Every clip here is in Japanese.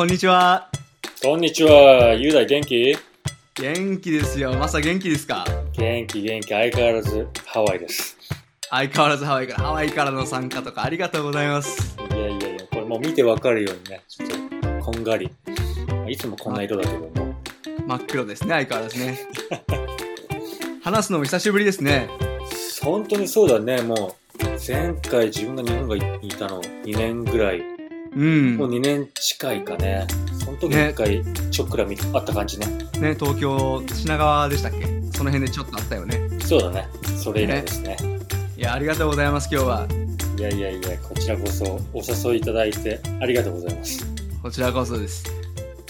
こんにちは。こんにちは、雄大元気？元気ですよ。マサ元気ですか？元気元気、相変わらずハワイです。相変わらずハワイから、ハワイからの参加とかありがとうございます。いやいやいや、これもう見てわかるようにね、ちょっとこんがり。いつもこんな色だけども。真っ黒ですね、相変わらずね。話すのも久しぶりですね。本当にそうだね、もう、前回自分が日本がいたの2年ぐらい、うん。もう2年近いかね。その時に一回ちょっくら見あった感じね。ね、東京、品川でしたっけ？その辺でちょっとあったよね。そうだね、それ以来ですね。いや、ありがとうございます、今日は。いやいやいや、こちらこそお誘いいただいてありがとうございます。こちらこそです。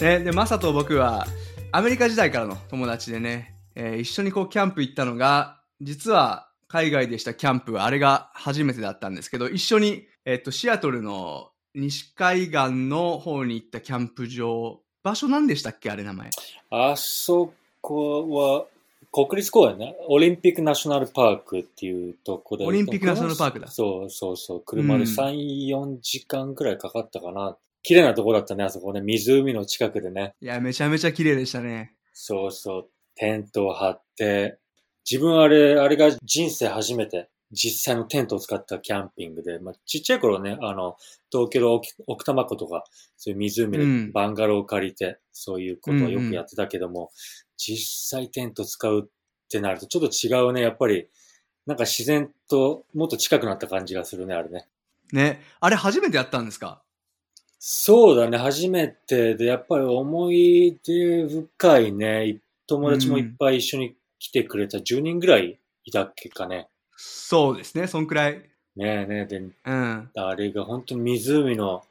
ね、で、マサと僕は、アメリカ時代からの友達でね、えー一緒にこうキャンプ行ったのが、実は海外でしたキャンプはあれが初めてだったんですけど、一緒に、えっと、シアトルの西海岸の方に行ったキャンプ場、場所何でしたっけあれ名前。あそこは国立公園ね。オリンピックナショナルパークっていうとこで。オリンピックナショナルパークだそうそうそう。車でうん3、4時間くらいかかったかな。綺麗なとこだったね、あそこね。湖の近くでね。いや、めちゃめちゃ綺麗でしたね。そうそう。テントを張って。自分あれ、あれが人生初めて実際のテントを使ったキャンピングで、まあ、ちっちゃい頃ね、あの、東京の奥奥多摩湖とか、そういう湖でうんバンガローを借りて、そういうことをよくやってたけども、実際テント使うってなるとちょっと違うね。やっぱり、なんか自然ともっと近くなった感じがするね、あれね。ね、あれ初めてやったんですか？そうだね、初めてで、やっぱり思い出深いね。友達もいっぱい一緒に来てくれた10人ぐらいいたっけかね。そうですね、そんくらい。ねえねえ、で、うん。あれが本当に湖の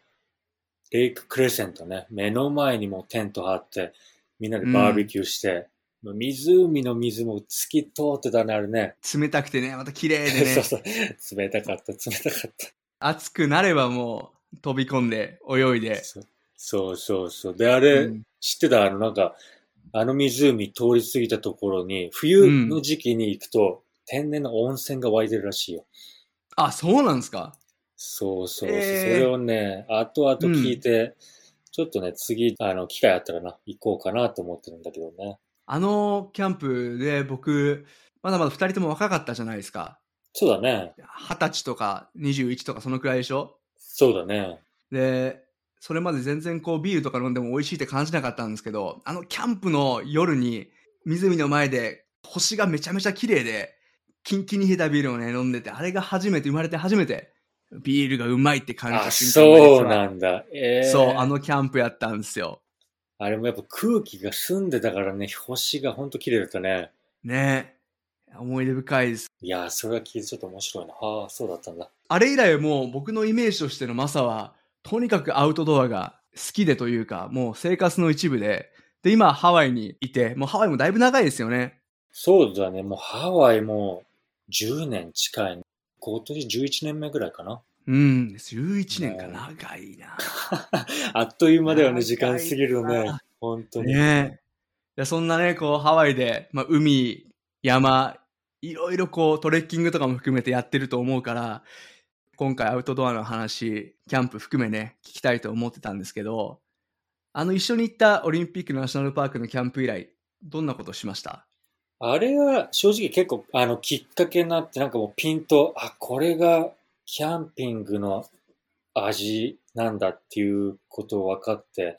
レイククレセントね。目の前にもテント張って、みんなでバーベキューして、湖の水も透き通ってたね、あれね。冷たくてね、また綺麗で そうね。そう。冷たかった、冷たかった。暑くなればもう飛び込んで泳いで。そうそうそうそう。で、あれ、うん知ってた？あの、なんか、あの湖通り過ぎたところに、冬の時期に行くと、天然の温泉が湧いてるらしいよ。あ、そうなんですか？そうそうそう。へーそれをね、後々聞いて、ちょっとね、次、あの、機会あったらな、行こうかなと思ってるんだけどね。あのキャンプで僕、まだまだ二人とも若かったじゃないですか。そうだね。二十歳とか21とかそのくらいでしょ？そうだね。で、それまで全然こうビールとか飲んでも美味しいって感じなかったんですけど、あのキャンプの夜に湖の前で星がめちゃめちゃ綺麗で、キンキンに冷えたビールをね、飲んでて、あれが初めて、生まれて初めて、ビールがうまいって感じあ、た瞬間そうがなんだ。えー、そう、あのキャンプやったんですよ。あれもやっぱ空気が澄んでたからね、星がほんと綺麗だったね。ね思い出深いです。いやー、それは聞いてちょっと面白いな。はあ、そうだったんだ。あれ以来もう僕のイメージとしてのマサは、とにかくアウトドアが好きでというか、もう生活の一部で、で、今ハワイにいて、もうハワイもだいぶ長いですよね。そうだね。もうハワイもう10年近い。今年11年目ぐらいかな。うん、11年か、ね長いな。あっという間だよね、時間過ぎるのねな。本当に。ねそんなね、こう、ハワイで、まあ、海、山、いろいろこう、トレッキングとかも含めてやってると思うから、今回アウトドアの話、キャンプ含めね、聞きたいと思ってたんですけど、あの一緒に行ったオリンピックナショナルパークのキャンプ以来、どんなことしました？あれは正直結構あのきっかけになってなんかもうピンと、あ、これがキャンピングの味なんだっていうことを分かって、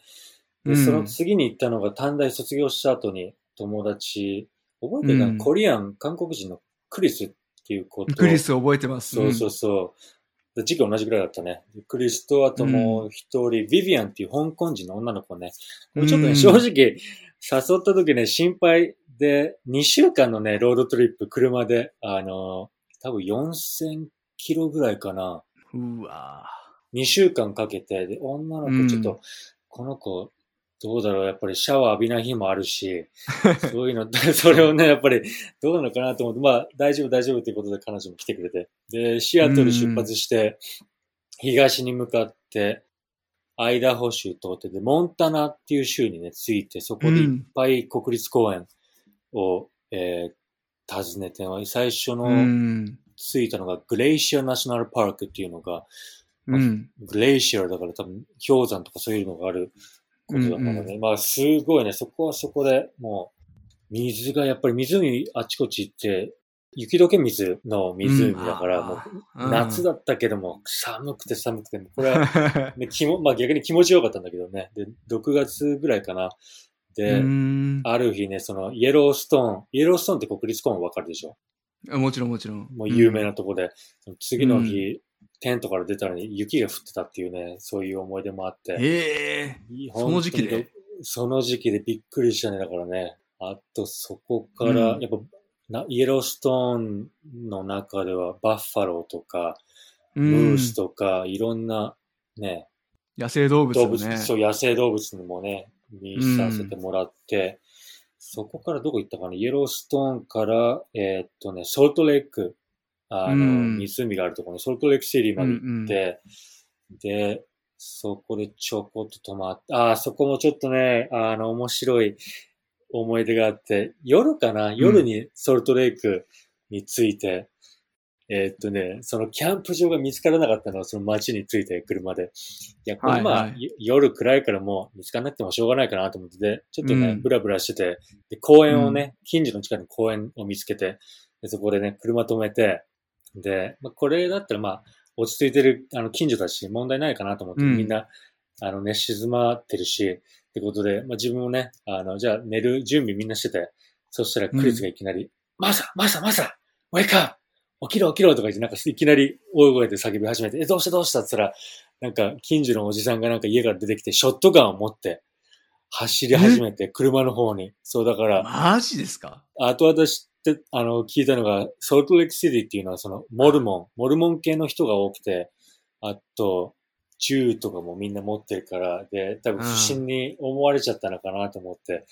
で、うんその次に行ったのが短大卒業した後に友達、覚えてる？かな、うんコリアン、韓国人のクリスっていうことクリス覚えてます。そうそうそう。で時期同じぐらいだったね。でクリスと、あともう一人、ビビアンっていう香港人の女の子ね。もうちょっとね、うん正直、誘った時ね、心配で、2週間のね、ロードトリップ、車で、あの、多分4000キロぐらいかな。うわ2週間かけて、で、女の子ちょっと、うんこの子、どうだろう、やっぱりシャワー浴びない日もあるし、そういうの、それをね、やっぱりどうなのかなと思って、まあ大丈夫大丈夫ということで彼女も来てくれて。で、シアトル出発して、東に向かって、アイダホ州通って、で、モンタナっていう州にね、着いて、そこでいっぱい国立公園を、えー訪ねて、最初ーのうん。着いたのが、グレイシアナショナルパークっていうのが、うん。グレイシアだから多分氷山とかそういうのがあることだからね。うんまあ、すごいね、そこはそこでもう、水がやっぱり湖あちこち行って、雪解け水の湖だから、もう夏だ。だったけども、寒くて寒くて、これは、ね、気も、まあ逆に気持ちよかったんだけどね。で、6月ぐらいかな。で、うんある日ね、その、イエローストーン、イエローストーンって国立公園わかるでしょ？もちろんもちろん。もう有名なとこで、その次の日、テントから出たのに雪が降ってたっていうね、そういう思い出もあって。へえ。いいその時期で？その時期でびっくりしたね、だからね。あと、そこから、うんやっぱ、なイエローストーンの中では、バッファローとか、うんムースとか、いろんな、ね、野生動物動物。そう、野生動物にもね、見させてもらって、そこからどこ行ったかな？イエローストーンから、えーっとね、ソルトレイク、あの、うん。湖があるところに、ソルトレイクシティまで行って、で、そこでちょこっと泊まって、ああ、そこもちょっとね、あの、面白い思い出があって、夜かな？夜にソルトレイクに着いて、えーっとね、そのキャンプ場が見つからなかったのは、その街に着いて車で。いや、これまあ、はいはい。よ夜暗いからもう見つからなくてもしょうがないかなと思ってて、ちょっとね、うん。ブラブラしてて、で、公園をね、近所の近くに公園を見つけて、でそこでね、車止めて、で、まあ、これだったらまあ、落ち着いてる、あの、近所だし、問題ないかなと思って、うん。みんな、あのね、静まってるし、ってことで、まあ、自分もね、あの、じゃあ寝る準備みんなしてて、そしたらクリスがいきなり、マサマサマサウェイカー起きろ起きろとか言って、なんかいきなり大声で叫び始めて、え、どうしたどうしたって言ったら、なんか近所のおじさんがなんか家から出てきて、ショットガンを持って、走り始めて、車の方に。そうだから、マジですか？後々知って、あの、聞いたのが、ソルトレイクシティっていうのは、その、モルモン、モルモン系の人が多くて、あと、銃とかもみんな持ってるから、で、多分不審に思われちゃったのかなと思って、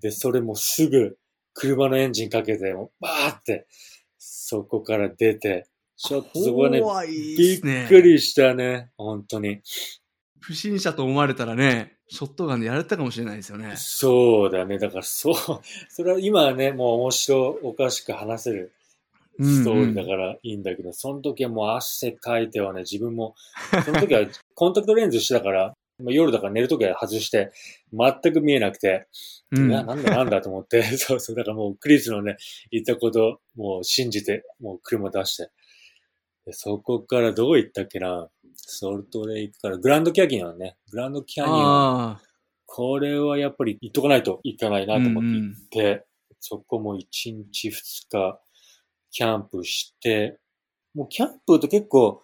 で、それもすぐ、車のエンジンかけて、もうバーって、そこから出て、ちょっとそこはね、怖いびっっすね。くりしたね、本当に。不審者と思われたらね、ショットガンでやられたかもしれないですよね。そうだね。だからそう、それは今はね、もう面白おかしく話せるストーリーだからいいんだけど、その時はもう汗かいてはね、自分も、その時はコンタクトレンズしてたから、まあ夜だから寝る時は外して、全く見えなくて、うん。ななんだなんだと思って、そうそう、だからもうクリスのね、言ったこと、もう信じて、もう車出して。でそこからどこ行ったっけな？ソルトレイクから、グランドキャニオンね。グランドキャニオン。あこれはやっぱり行っとかないといかないなあ。と思ってうんうん行って、そこも1日2日キャンプして、もうキャンプって結構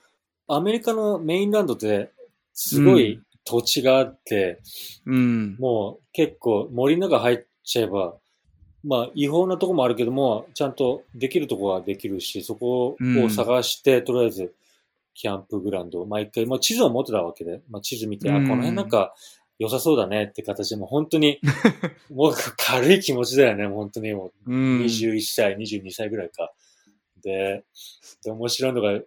アメリカのメインランドってすごい土地があって、うん。もう結構森の中入っちゃえば、まあ違法なとこもあるけども、ちゃんとできるとこはできるし、そこを探して、とりあえずキャンプグラウンドを毎回、まあ地図を持ってたわけで、まあ地図見て、あ、うんこの辺なんか良さそうだねって形で、もう本当に、もう軽い気持ちだよね、本当にもううん。21歳、22歳ぐらいか。で、で面白いのが、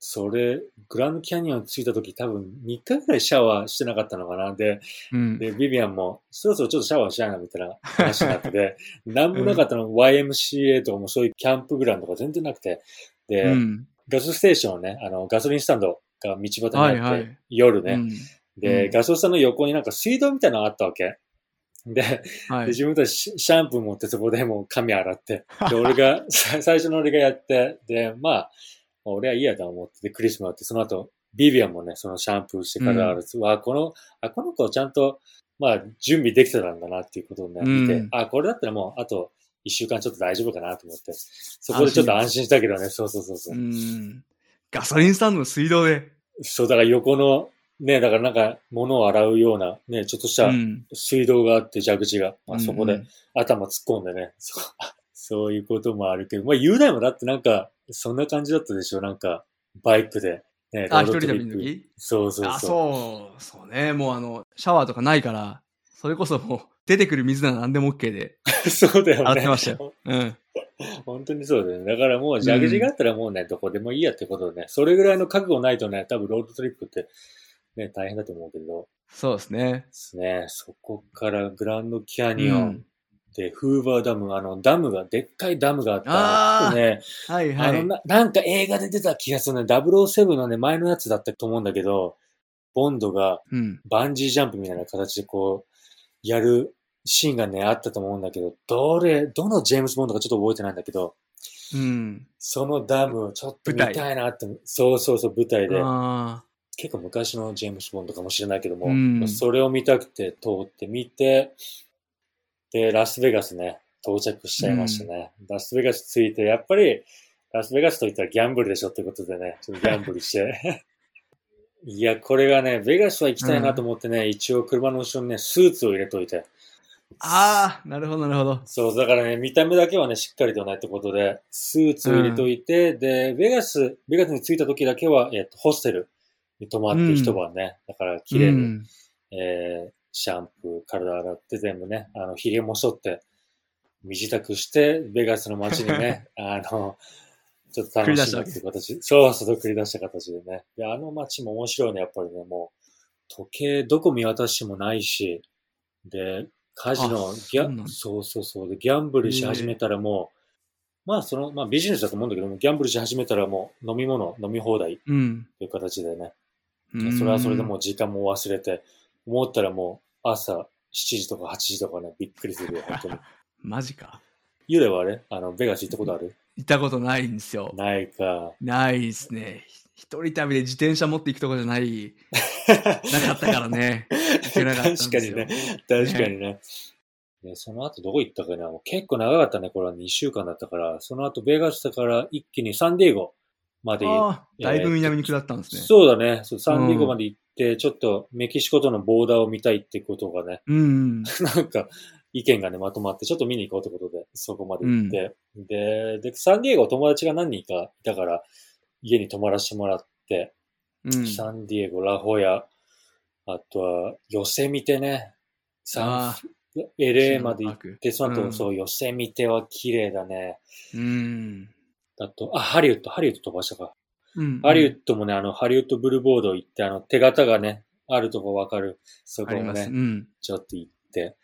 それ、グランドキャニオン着いた時多分3日ぐらいシャワーしてなかったのかな。で、うん。で、ビビアンも、そろそろちょっとシャワーしないなみたいな 話になってて、なんもなかったの、YMCA とかもそういうキャンプグラウンドとか全然なくて、で、うん。ガスステーションね、あの、ガソリンスタンドが道端にあって、はいはい夜ね、うんで、うんガソスタの横になんか水道みたいなのがあったわけ。で、はい。で自分たちシシャンプー持ってそこでもう髪洗って、で、俺が、さ最初の俺がやって、で、まあ、まあ俺はいいやと思って、で、クリスもやって、その後、ビビアンもね、そのシャンプーしてからある、わ、この、あ、この子ちゃんと、まあ、準備できてたんだなっていうことをね、見て、うんあ、これだったらもう、あと、一週間ちょっと大丈夫かなと思って、そこでちょっと安心したけどね、そうそうそうそう。うん。ガソリンスタンドの水道で。そう、だから横の、ね、だからなんか、物を洗うような、ね、ちょっとしたうん。水道があって、蛇口が、まあ、そこで、うん頭突っ込んでね。そう そういうこともあるけど、まあ、雄大もだってなんか、そんな感じだったでしょ？なんか、バイクで。ね、あ、一人旅の時そうそうそう。あ、そう、そうね。もうあの、シャワーとかないから、それこそもう、出てくる水なら何でも OK で そうだよね。洗ってましたよ。うん。本当にそうだよね。だからもう蛇口があったらもうね、どこでもいいやってことでね。それぐらいの覚悟ないとね、多分ロードトリップってね、大変だと思うけど。そうですね。ですね。そこからグランドキャニオンうんで、フーバーダム、あの、ダムが、でっかいダムがあった。あーね、はいはい。あのな、なんか映画で出た気がするね。007のね、前のやつだったと思うんだけど、ボンドがうん。バンジージャンプみたいな形でこう、やるシーンがね、あったと思うんだけど、どれ、どのジェームズ・ボンドかちょっと覚えてないんだけど、うん。そのダム、ちょっと見たいなって、そうそうそう、舞台で。あ結構昔のジェームズ・ボンドかもしれないけども、うんそれを見たくて通ってみて、で、ラスベガスね、到着しちゃいましたね。ラスベガス着いて、やっぱり、ラスベガスといったらギャンブルでしょってことでね、ちょっとギャンブルして。いや、これがね、ベガスは行きたいなと思ってね、一応車の後ろにね、スーツを入れといて。あー、なるほど、なるほど。そう、だからね、見た目だけはね、しっかりとないってことで、スーツを入れといて、で、ベガス、ベガスに着いた時だけは、えっ、と、ホステルに泊まって一晩ね、だから綺麗に、うんえーシャンプー、体洗って全部ね、あの、髭も剃って、身支度して、ベガスの街にね、あの、ちょっと楽しんだっていう形、そうそう、繰り出した形でね。で、あの街も面白いね、やっぱりね、もう、時計どこ見渡してもないし、で、カジノあ、ギャそうそうそうそう、で、ギャンブルし始めたらもう、まあ、その、まあ、ビジネスだと思うんだけども、ギャンブルし始めたらもう、飲み物、飲み放題っうん。ていう形でね、うん。それはそれでもう時間も忘れて、思ったらもう朝7時とか8時とかね、びっくりするよ、本当に。マジか。ユレはあれ？あの、ベガス行ったことある？行ったことないんですよ。ないか。ないですね。一人旅で自転車持って行くとこじゃない、なかったからね。行けなかった確かにね。確かにね。でその後どこ行ったかな？もう結構長かったね。これは2週間だったから。その後ベガスだから一気にサンディエゴまで行っああ、だいぶ南に下ったんですね。そうだね。そうサンディエゴまで行って、ちょっとメキシコとのボーダーを見たいってことがね、うん。なんか、意見がね、まとまって、ちょっと見に行こうってことで、そこまで行って、で、で、サンディエゴ友達が何人かいたから、家に泊まらせてもらって、うん。サンディエゴ、ラホヤ、あとは、ヨセミテね、サあ LA まで行って、その後、うんそう、ヨセミテは綺麗だね。うん。あと、あ、ハリウッド、ハリウッド飛ばしたか。うん。ハリウッドもね、あの、ハリウッドブルボード行って、あの、手形がね、あるとこわかる。そこもあります。うね、ん。ちょっと行って、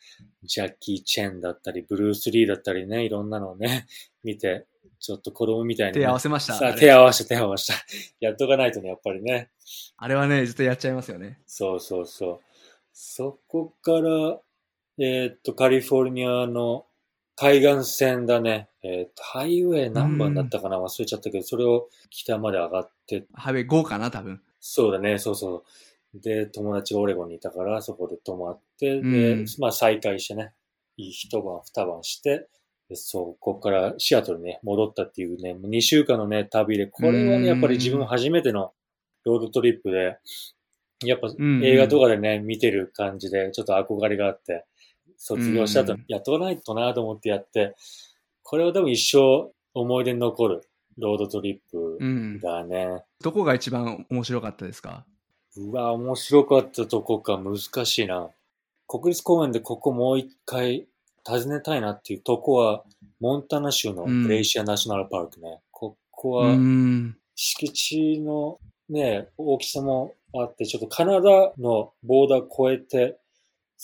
ジャッキー・チェンだったり、ブルース・リーだったりね、いろんなのをね、見て、ちょっと子供みたいに、ね。手合わせました。さあ、手合わせた、手合わせた。やっとかないとね、やっぱりね。あれはね、ずっとやっちゃいますよね。そうそうそう。そこから、えーっと、カリフォルニアの海岸線だね。えーハイウェイ何番だったかな？忘れちゃったけど、それを北まで上がって、ハイウェイ5かな、多分。そうだね、そうそう。で、友達がオレゴンにいたから、そこで泊まって、うん。で、まあ再会してね、一晩、二晩して、でそう、ここからシアトルにね、戻ったっていうね、もう2週間のね、旅で、これはうんね、やっぱり自分初めてのロードトリップで、やっぱん。映画とかでね、見てる感じで、ちょっと憧れがあって、卒業した後うん、やっとかないとなと思ってやって、これは多分一生思い出に残るロードトリップうん。だね。どこが一番面白かったですか？うわ、面白かったとこか、難しいな。国立公園でここもう一回訪ねたいなっていうとこは、モンタナ州のグレイシアナショナルパークね。ここうはん。敷地のね、大きさもあって、ちょっとカナダのボーダー越えて、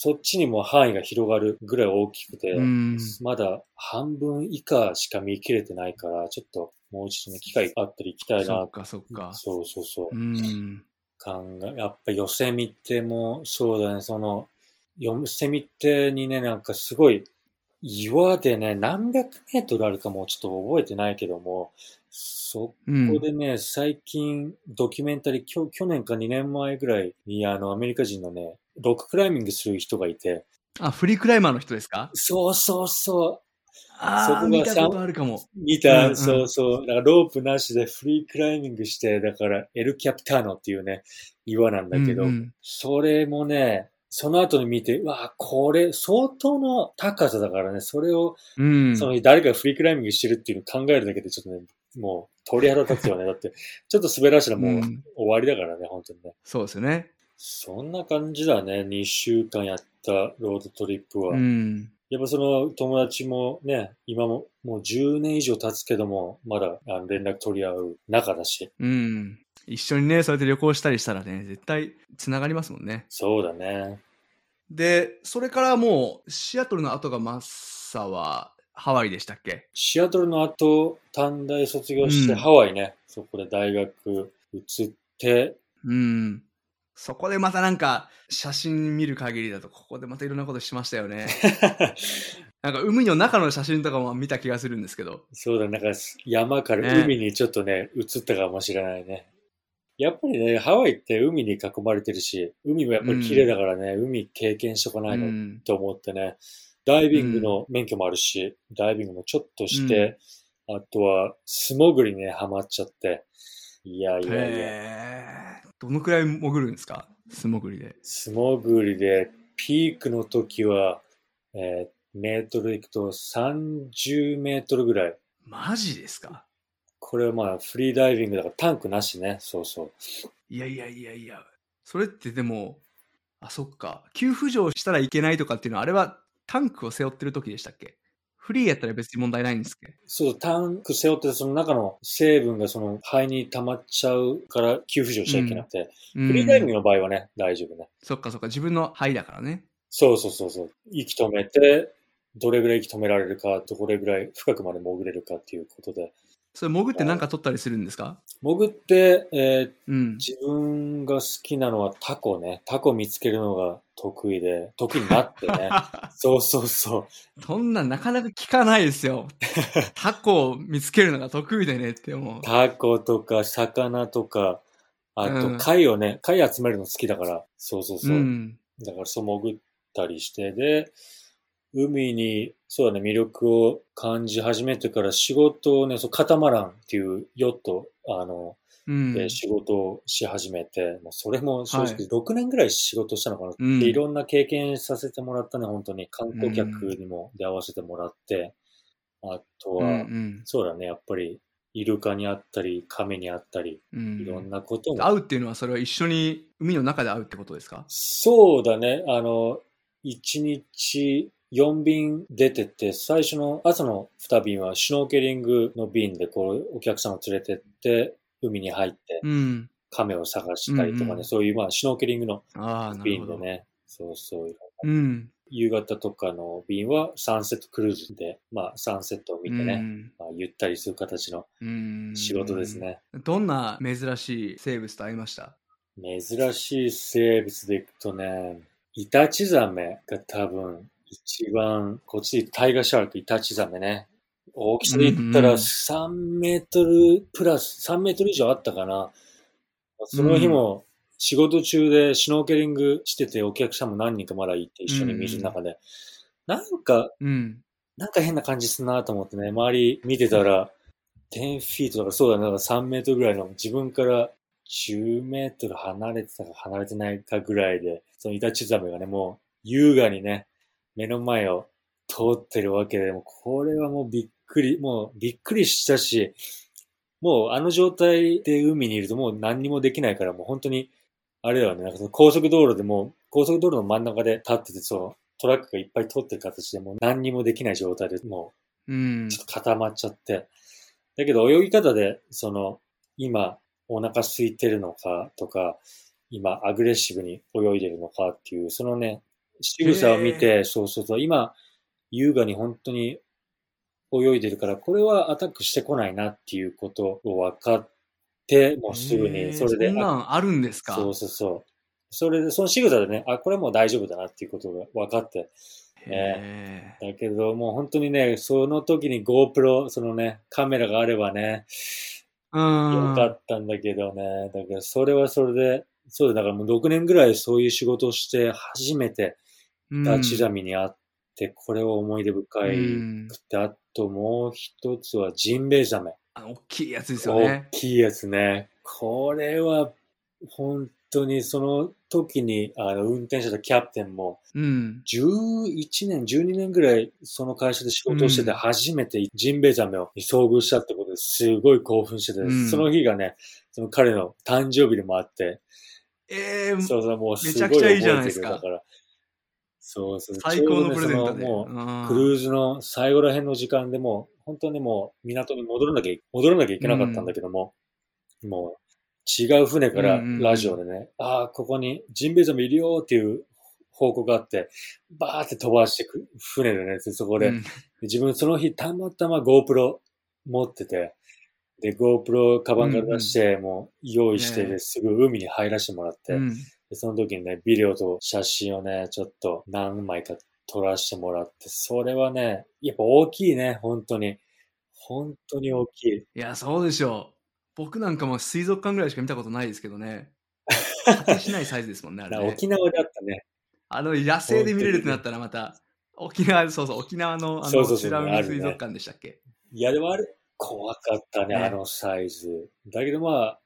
そっちにも範囲が広がるぐらい大きくて、うん。まだ半分以下しか見切れてないから、ちょっともう一度ね、機会があったら行きたいなそっ。か、そっか。そうそうそう。うん。考え、やっぱヨセミテもそうだね、その、ヨセミテにね、なんかすごい岩でね、何百メートルあるかもちょっと覚えてないけども、そうんこでね、最近ドキュメンタリー、きょ去年か2年前ぐらいにあのアメリカ人のね、ロッククライミングする人がいて、あ、フリークライマーの人ですか？そうそうそう、ああ、そこが見たことあるかも。見た、うんうんそうそう。だからロープなしでフリークライミングして、だからエルキャプターノっていうね、岩なんだけど、うんうんそれもね、その後に見て、うわ、これ相当の高さだからね、それを、うん。その誰かがフリークライミングしてるっていうのを考えるだけでちょっとね、もう鳥肌立つよね。だって、ちょっと滑らしたらもううん終わりだからね、本当にね。そうですよね。そんな感じだね、2週間やったロードトリップは。うん。やっぱその友達もね、今ももう10年以上経つけども、まだあの連絡取り合う仲だし。うん。一緒にね、そうやって旅行したりしたらね、絶対繋がりますもんね。そうだね。で、それからもう、シアトルの後がマッサはハワイでしたっけ？シアトルの後、短大卒業してうんハワイね、そこで大学移って、うん。そこでまたなんか、写真見る限りだと、ここでまたいろんなことしましたよね。なんか海の中の写真とかも見た気がするんですけど。そうだ、なんか山から海にちょっとね、映ったかもしれないね。やっぱりね、ハワイって海に囲まれてるし、海もやっぱり綺麗だからね、海経験しとかないのうん。と思ってね、ダイビングの免許もあるし、ダイビングもちょっとして、あとは素潜りにね、ハマっちゃって、いやいやいや、どのくらい潜るんですか？素潜りで。素潜りで、ピークの時は、えーメートルいくと30メートルぐらい。マジですか？これはまあフリーダイビングだからタンクなしね。そうそう。いやいやいやいや。それってでも、あ、そっか。急浮上したらいけないとかっていうのは、あれはタンクを背負ってる時でしたっけ？フリーやったら別に問題ないんですっけ？そう、タンク背負ってその中の成分がその肺に溜まっちゃうから急浮上しちゃいけなくて、フフリーダイビングの場合はね、大丈夫ね。そっかそっか。自分の肺だからね。そうそうそうそう。息止めて、どれぐらい息止められるか、どれぐらい深くまで潜れるかっていうことで。それ潜って何か取ったりするんですか？潜って、えーうん。自分が好きなのはタコね。タコ見つけるのが得意で、得意になってね。そうそうそう。そんなんなかなか聞かないですよ。タコを見つけるのが得意でねって思う。タコとか魚とか、あうんと貝をね、貝集めるの好きだから、そうそうそう。ん。だからそう潜ったりして、で、海に、そうだね、魅力を感じ始めてから仕事をね、そう、カタマランっていうヨット、あの、うん。で仕事をし始めて、もうそれも正はい直6年ぐらい仕事したのかな、うんでいろんな経験させてもらったね、本当に。観光客にも出会わせてもらって、あとうんは、うんそうだね、やっぱり、イルカに会ったり、亀に会ったり、うんいろんなことも。会うっていうのはそれは一緒に海の中で会うってことですか？そうだね、あの、1日4便出てて、最初の朝の2便はシュノーケリングの便で、こう、お客さんを連れてって、海に入って、うん。亀を探したりとかね、うんうんそういう、まあ、シュノーケリングの。便でね、そうそう。うん。夕方とかの便はサンセットクルーズで、まあ、サンセットを見てね、うんまあ、ゆったりする形のうん仕事です。ね。どんな珍しい生物と会いました？珍しい生物でいくとね、イタチザメが多分一番、こっちでタイガーシャーク、イタチザメね。大きさで言ったらうんうん3メートルプラス、3メートル以上あったかな。その日も仕事中でシュノーケリングしててお客さんも何人かまだいて一緒に水の中で。なんか、うん。なんか変な感じすんなと思ってね、周り見てたら、10フィートとかそうだね、だから3メートルぐらいの自分から10メートル離れてたか離れてないかぐらいで、そのイタチザメがね、もう優雅にね、目の前を通ってるわけで、もうこれはもうびっくり、もうびっくりしたし、もうあの状態で海にいるともう何にもできないから、もう本当に、あれだよね、なんかその高速道路でもう、高速道路の真ん中で立ってて、そう、トラックがいっぱい通ってる形でもう何にもできない状態でもううん。ちょっと固まっちゃって。だけど泳ぎ方で、その、今お腹空いてるのかとか、今アグレッシブに泳いでるのかっていう、そのね、仕草を見て、そうそうそう、今、優雅に本当に泳いでるから、これはアタックしてこないなっていうことを分かって、もうすぐに、それで、そんなあんあるんですか？そうそうそう。それで、その仕草でね、あ、これはもう大丈夫だなっていうことが分かって、へだけど、もう本当にね、その時に GoPro、そのね、カメラがあればね、ーうん。よかったんだけどね、だからそれはそれで、そうだ、だからもう6年ぐらいそういう仕事をして、初めてうんダチザミに会って、これは思い出深いうんくて、あともう一つはジンベエザメ。大きいやつですよ大ね。きいやつね。これは、本当にその時に、あの、運転者とキャプテンも、うん。11年、12年ぐらいその会社で仕事をしててうん初めてジンベエザメを遭遇したってことですごい興奮してて、うんその日がね、その彼の誕生日でもあって、えー、そうそう、もうすごいめちゃくちゃいいじゃない覚えてる。ですかだから、そうそう、最高のプレゼントで。もうん。う、クルーズの最後ら辺の時間でもう、本当にもう港に戻らなきゃい、戻らなきゃいけなかったんだけども、もう違う船からうんうんうん。ラジオでね、ああ、ここにジンベエザメいるよっていう報告があって、バーって飛ばしてく、船でね、そこで、うん。自分その日たまたま GoPro 持ってて、で、GoPro カバンから出して、もう用意してすぐ海に入らせてもらって、うん。でその時にね、ビデオと写真をね、ちょっと何枚か撮らせてもらって、それはね、やっぱ大きいね、本当に。本当に大きい。いや、そうでしょう。僕なんかも水族館ぐらいしか見たことないですけどね。果てしないサイズですもんね、あれ、ね。沖縄だったね。あの、野生で見れるってなったらまた、沖縄、そうそう、沖縄の、あの、美ら海水族館でしたっけ、ね、いや、でもあれ、怖かったね、ねあのサイズ。だけどまあ、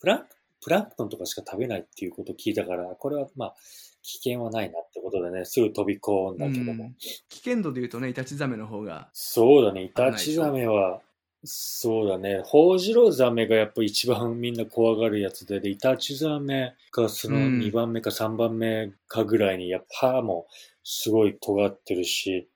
プラン、プランクトンとかしか食べないっていうことを聞いたから、これはまあ、危険はないなってことでね、すぐ飛び込んだけども。危険度で言うとね、イタチザメの方が。そうだね、イタチザメは、そうだね。ホウジロザメがやっぱ一番みんな怖がるやつで、で、イタチザメがその2番目か3番目かぐらいに、やっぱ歯もすごい尖ってるし、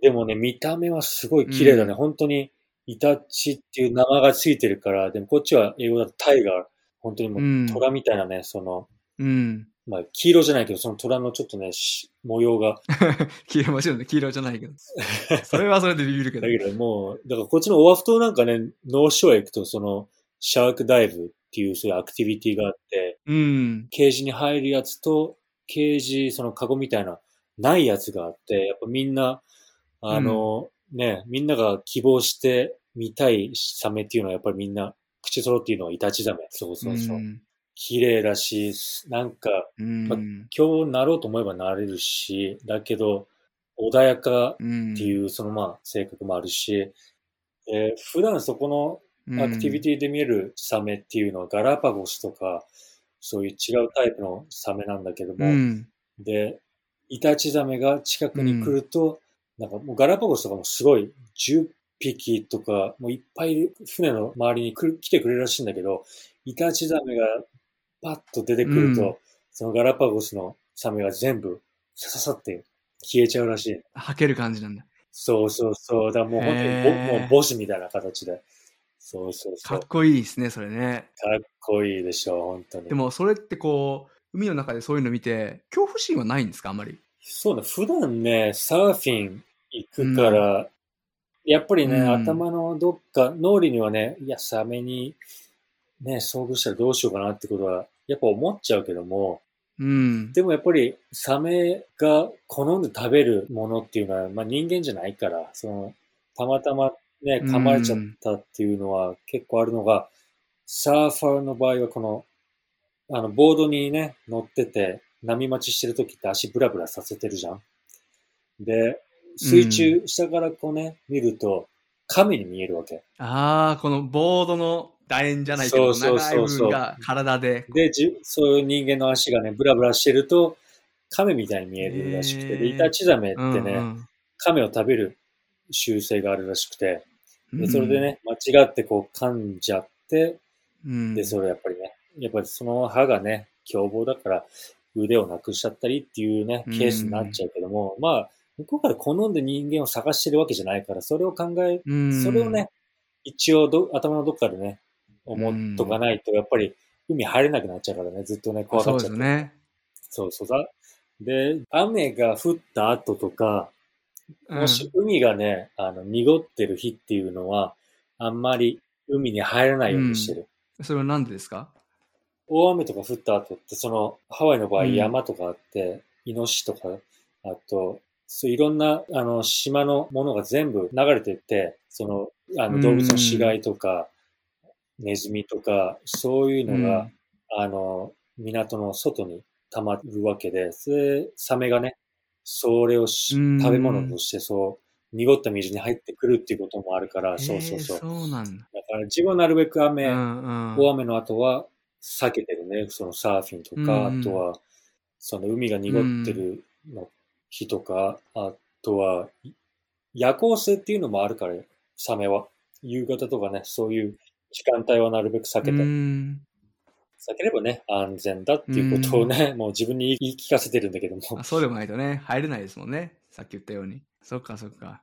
でもね、見た目はすごい綺麗だね。うん、本当にイタチっていう名前がついてるから、でもこっちは英語だとタイガー、本当にもう虎みたいなね、その、うん。まあ、黄色じゃないけど、その虎のちょっとね、模様が。黄色、もちろんね、黄色じゃないけど。それはそれでビビるけど。だけどもう、だからこっちのオアフ島なんかね、ノースショアへ行くと、その、シャークダイブっていうそういうアクティビティがあって、うん。ケージに入るやつと、ケージ、そのカゴみたいな、ないやつがあって、やっぱみんな、あの、うん、ね、みんなが希望して見たいサメっていうのはやっぱりみんな口揃っていうのはイタチザメ。そうそうそう。うん。綺麗だし、なんか、ま今日なろうと思えばなれるし、だけど、穏やかっていう、そのまあ、性格もあるし、えー、普段そこのアクティビティで見えるサメっていうのはガラパゴスとか、そういう違うタイプのサメなんだけども、うん、で、イタチザメが近くに来ると、うん、なんかもうガラパゴスとかもすごい10匹とか、もういっぱい船の周りに来てくれるらしいんだけど、イタチザメがパッと出てくると、うん、そのガラパゴスのサメが全部さささって消えちゃうらしい。吐ける感じなんだ。そうそうそう。だもう本当にもうボスみたいな形で。そうそうそう。かっこいいですね、それね。かっこいいでしょう、本当に。でもそれってこう、海の中でそういうの見て、恐怖心はないんですか、あんまり？そうだ、普段ね、サーフィン行くから、うん、やっぱりね、うん、頭のどっか、脳裏にはね、いや、サメにね、遭遇したらどうしようかなってことはやっぱ思っちゃうけども、うん。でもやっぱりサメが好んで食べるものっていうのは、まあ人間じゃないから、その、たまたまね、噛まれちゃったっていうのは結構あるのが、うん、サーファーの場合はこの、あの、ボードにね、乗ってて、波待ちしてる時って足ブラブラさせてるじゃん。で、水中、下からこうね、見ると、亀に見えるわけ。ああ、このボードの楕円じゃないけど、長い部分が体で。でじ、そういう人間の足がね、ブラブラしてると、亀みたいに見えるらしくて、で、イタチザメってね、うんうん、亀を食べる習性があるらしくて、でそれでね、間違ってこう噛んじゃって、うん、で、それやっぱりね、やっぱりその歯がね、凶暴だから腕をなくしちゃったりっていうね、ケースになっちゃうけども、うん、まあ、向こうから好んで人間を探してるわけじゃないから、それを考え、うん、それをね、一応ど頭のどっかでね、思っとかないと、やっぱり海入れなくなっちゃうからね、ずっとね、怖がっちゃって。そうですね。そうそうだ。で、雨が降った後とか、もし海がね、あの、濁ってる日っていうのは、あんまり海に入らないようにしてる。うん、それはなんでですか？大雨とか降った後って、その、ハワイの場合山とかあって、うん、イノシシとか、あと、そういろんな、あの、島のものが全部流れていって、その、あの、動物の死骸とか、ネズミとか、そういうのが、うん、あの、港の外に溜まるわけで、それ、サメがね、それを食べ物としてそう、濁った水に入ってくるっていうこともあるから、そうそうそう。そうなんだ。だから自分はなるべく雨、大雨の後は避けてるね。そのサーフィンとか、うん、あとは、その海が濁ってるの日とか、あとは、夜行性っていうのもあるから、サメは。夕方とかね、そういう時間帯はなるべく避けて。避ければね、安全だっていうことをね、もう自分に言い聞かせてるんだけども。そうでもないとね、入れないですもんね。さっき言ったように。そっかそっか。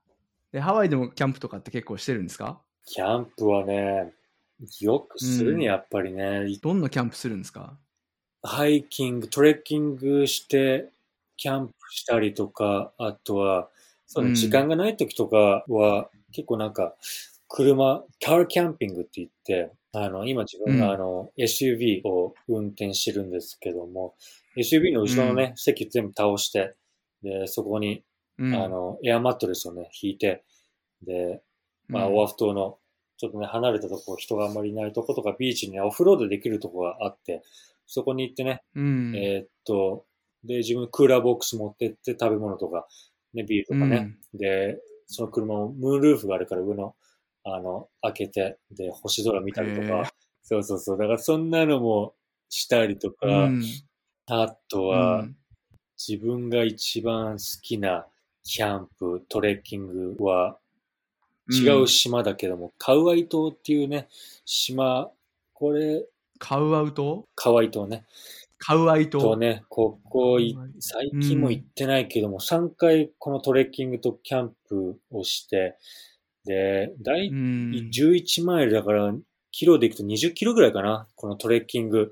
で、ハワイでもキャンプとかって結構してるんですか？キャンプはね、よくするね、やっぱりね。どんなキャンプするんですか？ハイキング、トレッキングして、キャンプしたりとか、あとは、その時間がない時とかは、結構なんか、車、カーキャンピングって言って、あの、今自分うんがあの、SUV を運転してるんですけども、SUV の後ろのね、う席全部倒して、で、そこに、うん。あの、エアマットレスをね、引いて、で、まあ、うんオアフ島の、ちょっとね、離れたとこ、人があんまりいないとことか、ビーチにね、オフロードできるとこがあって、そこに行ってね、うん。えーっと、で、自分クーラーボックス持ってって食べ物とか、ね、ビールとかね、で、その車もムーンルーフがあるから上の、あの、開けて、で、星空見たりとか、そうそうそう、だからそんなのもしたりとか、うん。あとうは、ん。自分が一番好きなキャンプ、トレッキングは、違う島だけども、カウアイ島っていうね、島、これ、カウアウ島？カワイ島ね。カウアイ島。とね、ここ最近も行ってないけども、3回このトレッキングとキャンプをして、で、大う体ん。11マイルだから、キロで行くと20キロぐらいかな。このトレッキング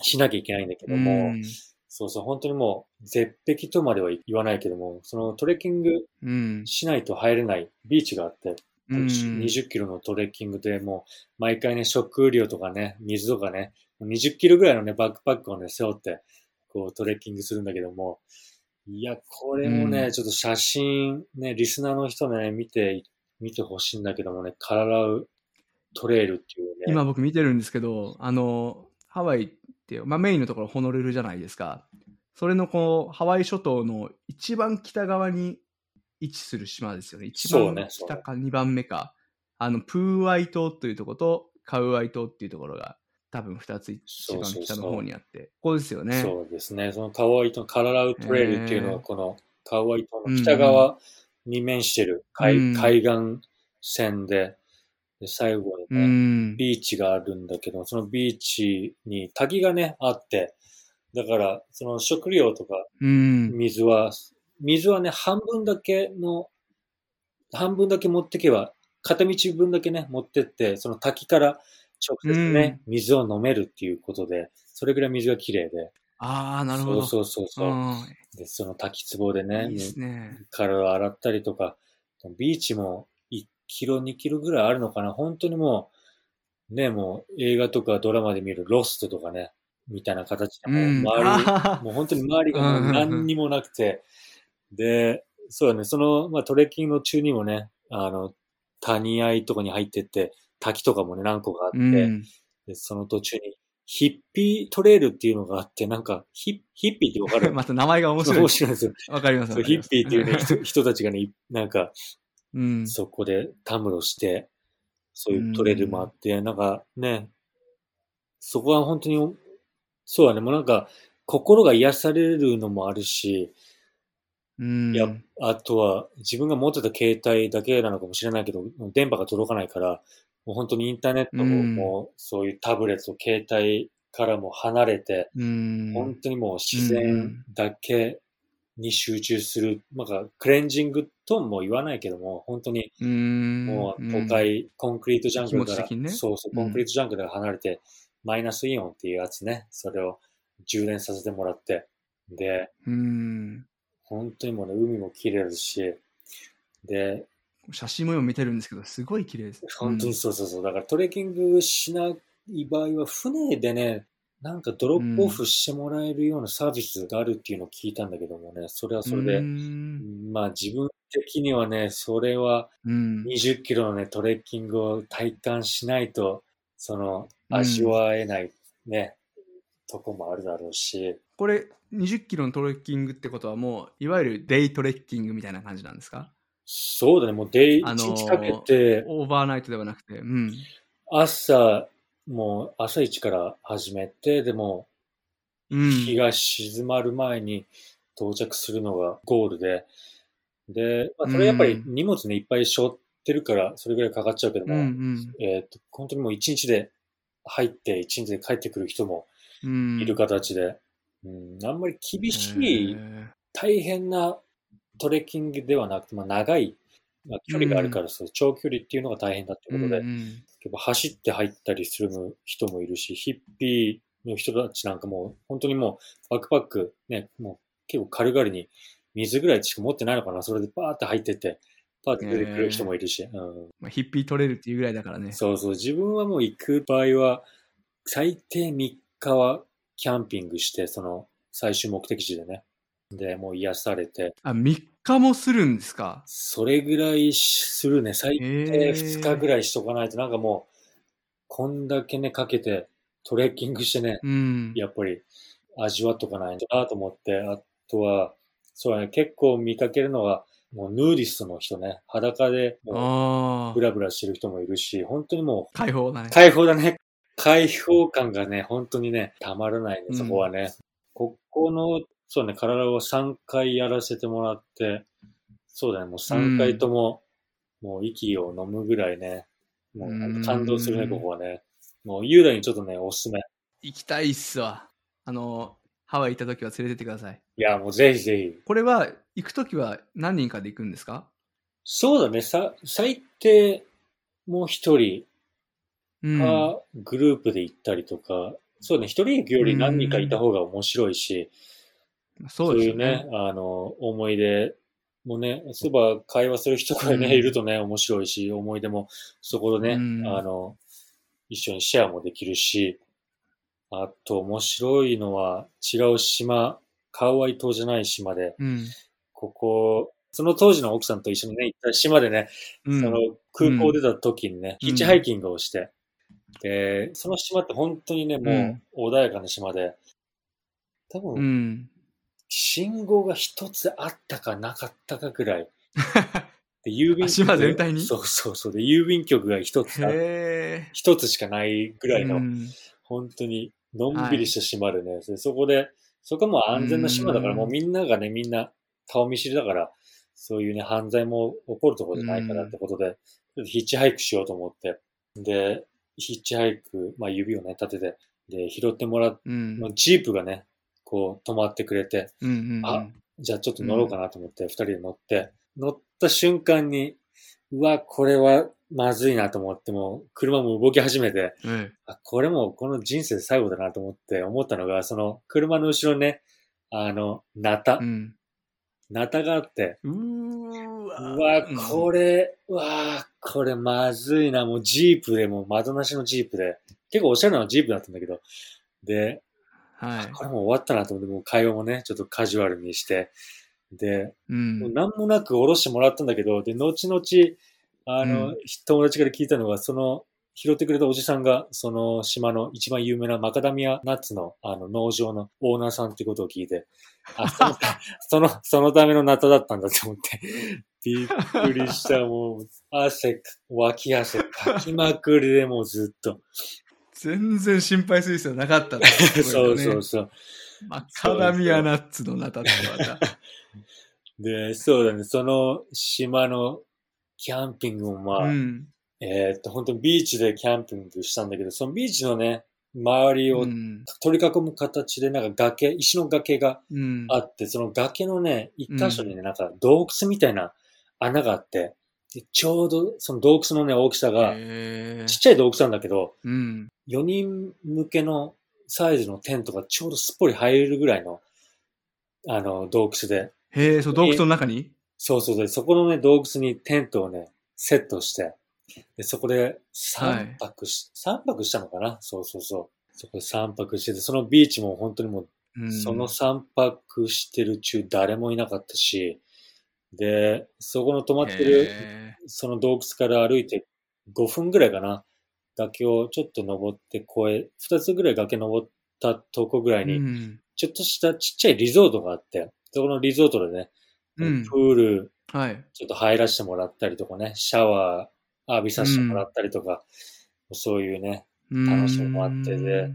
しなきゃいけないんだけども、うんそうそう、本当にもう、絶壁とまでは言わないけども、そのトレッキングうん。しないと入れないビーチがあって、うん。20キロのトレッキングでもう、毎回ね、食料とかね、水とかね、20キロぐらいのね、バックパックをね、背負って、こうトレッキングするんだけども、いや、これもね、うんちょっと写真、ね、リスナーの人ね、見て、見てほしいんだけどもね、カララウトレイルっていうね、今僕見てるんですけど、あの、ハワイって、まあ、メインのところホノルルじゃないですか。それのこう、ハワイ諸島の一番北側に位置する島ですよね。一番北か2番目か。あの、プーアイ島というところとカウアイ島っていうところが多分2つ一番そうそうそう北の方にあって、ここですよね。そうですね。そのカワイ島、カララウトレイルっていうのは、このカワイ島の北側に面してる海,、うん海岸線で、で最後にうね、ん。ビーチがあるんだけど、そのビーチに滝がね、あって、だから、その食料とかうん。水は、水はね、半分だけの、半分だけ持ってけば、片道分だけね、持ってって、その滝から直接ね、水を飲めるっていうことで、それぐらい水が綺麗で。ああ、なるほど。そうそうそうそう。うんで、その滝壺でね、いいね。体を洗ったりとか、ビーチも1キロ、2キロぐらいあるのかな。本当にもう、ね、もう映画とかドラマで見るロストとかね、みたいな形で、もううん周り、あ ーもう本当に周りがもう何にもなくて、で、そうだね、その、まあ、トレッキングの中にもね、あの、谷合とかに入ってって、滝とかもね、何個かあって、うん。でその途中に、ヒッピートレイルっていうのがあって、なんか、ヒヒッピーってわかる？また名前が面白い面。白いですよ。わかります。ヒッピーっていうね、人 人たちがね、なんか、うん。そこでたむろして、そういうトレイルもあって、なんかね、そこは本当に、そうだね、もうなんか、心が癒されるのもあるし、うん。いや、あとは自分が持ってた携帯だけなのかもしれないけど、電波が届かないから、もう本当にインターネットも、うん。もうそういうタブレット、携帯からも離れて、うん。本当にもう自然だけに集中する、なん。かクレンジングとも言わないけども、本当にうん。もう都会、コンクリートジャングルから、ね。そうそう、うん。コンクリートジャングルから離れて、マイナスイオンっていうやつね、それを充電させてもらって、で、うん。本当にもうね、海も綺麗ですし、で、写真も今見てるんですけど、すごい綺麗です。本当にそうそうそう、だからトレッキングしない場合は、船でね、なんかドロップオフしてもらえるようなサービスがあるっていうのを聞いたんだけどもね、それはそれで、うん。まあ自分的にはね、それはうん。20キロのね、トレッキングを体感しないと、その、うん味わえないね、とこもあるだろうし、これ、20キロのトレッキングってことはもう、いわゆるデイトレッキングみたいな感じなんですか？そうだね、もうデイ、あのー1日かけて、オーバーナイトではなくて。うん。朝、もう朝一から始めて、でも、うん。日が沈まる前に到着するのがゴールで、で、まあ、それやっぱり荷物ね、いっぱい背負ってるから、それぐらいかかっちゃうけどうんも、うんえっと、本当にもう一日で入って、一日で帰ってくる人もうん。いる形で、うん、あんまり厳しい、大変なトレッキングではなくて、まあ、長い、まあ、距離があるから、そう長距離っていうのが大変だってことで、うんうん走って入ったりする人もいるし、ヒッピーの人たちなんかも、本当にもうバックパックね、もう結構軽々に水ぐらいしか持ってないのかな、それでバーって入ってって、パーティー出てくる人もいるし。うん、まあ、ヒッピー取れるっていうぐらいだからね。そうそう。自分はもう行く場合は、最低3日はキャンピングして、その最終目的地でね。で、もう癒されて。あ、3日もするんですか？それぐらいするね。最低2日ぐらいしとかないと、なんかもう、こんだけね、かけてトレッキングしてね、うん。やっぱり味わっとかないとなと思って、あとは、そうだね、結構見かけるのは、もうヌーディストの人ね、裸で。ブラブラしてる人もいるし、本当にも解放だねう、。解放だね。解放感がね、本当にね、たまらないね、うんそこはね。ここの、そうね、体を3回やらせてもらって、そうだね、もう3回とも、もう息を飲むぐらいね、もう感動するね、うんここはね。もう雄大にちょっとね、おすすめ。行きたいっすわ。あの、ハワイ行った時は連れてってください。いや、もうぜひぜひ。これは、行く時は何人かで行くんですか？そうだね、さ、最低、もう一人うん。か、グループで行ったりとか、そうね、一人行くより何人かいた方が面白いし、そうですよいうねね。、あの、思い出もね、そういえば会話する人がね、うんいるとね、面白いし、思い出もそこでね、うんあの、一緒にシェアもできるし、あと面白いのは違う島、カウアイ島じゃない島で、うん。ここ、その当時の奥さんと一緒にね、行った島でね、うんその空港出た時にね、うんヒッチハイキングをして、で、その島って本当にね、もう穏やかな島で、多分、うん。信号が一つあったかなかったかぐらい。で、郵便あ島全体に？そうそうそう。で、郵便局が一つ一つしかないぐらえ。いの、うん本当に、のんびりした島でね、でそこで、そこも安全な島だから、うんもうみんながね、みんな顔見知りだから、そういうね、犯罪も起こるところじゃないからってことで、ヒッチハイクしようと思って、で、ヒッチハイク、まあ指をね、立てて、で、拾ってもらっうん。まあジープがね、こう止まってくれて、うんうんうん。あじゃあちょっと乗ろうかなと思って、二人で乗って、乗った瞬間に、うわ、これはまずいなと思って、もう車も動き始めて、えあ、これもうこの人生最後だなと思って思ったのが、その車の後ろにね、あの、ナタ。え。う、ん。ナタがあって、うわ。わ、これ、うわ、これまずいな、もうジープでもう窓なしのジープで、結構おしゃれなジープだったんだけど、で、はい。これもう終わったなと思って、もう会話もね、ちょっとカジュアルにして、で、うんもう。何もなく降ろしてもらったんだけど、で、後々、あの、うん友達から聞いたのが、その、拾ってくれたおじさんが、その島の一番有名なマカダミアナッツのあの農場のオーナーさんってことを聞いて、あ、その、その、そのためのナタだったんだと思って、びっくりした、もう、汗、脇汗かきまくりでもうずっと。全然心配する必要なかった ねそうそうそう。マカダミアナッツのナタってまた。で、そうだね、その島のキャンピングもまあ、うん。えーっと、本当にビーチでキャンピングしたんだけど、そのビーチのね、周りをうん。取り囲む形で、なんか崖、石の崖がうん。あって、その崖のね、一箇所にね、なんか洞窟みたいな穴があって、でちょうどその洞窟のね、大きさが、ちっちゃい洞窟なんだけど、うん。4人向けのサイズのテントがちょうどすっぽり入れるぐらいの、あの、洞窟で、へえ、そう、洞窟の中に？そうそう。で、そこのね、洞窟にテントをね、セットして、で、そこで3泊し、三泊したのかな？そうそうそう。そこで3泊してて、そのビーチも本当にもう、うん。その3泊してる中誰もいなかったし、で、そこの泊まってる、へその洞窟から歩いて5分ぐらいかな。崖をちょっと登って越え、2つぐらい崖登ったとこぐらいに、えうん。ちょっとしたちっちゃいリゾートがあって、そこのリゾートでね、うんプールはい。ちょっと入らせてもらったりとかね、シャワー浴びさせてもらったりとか、そういうね、楽しみもあってで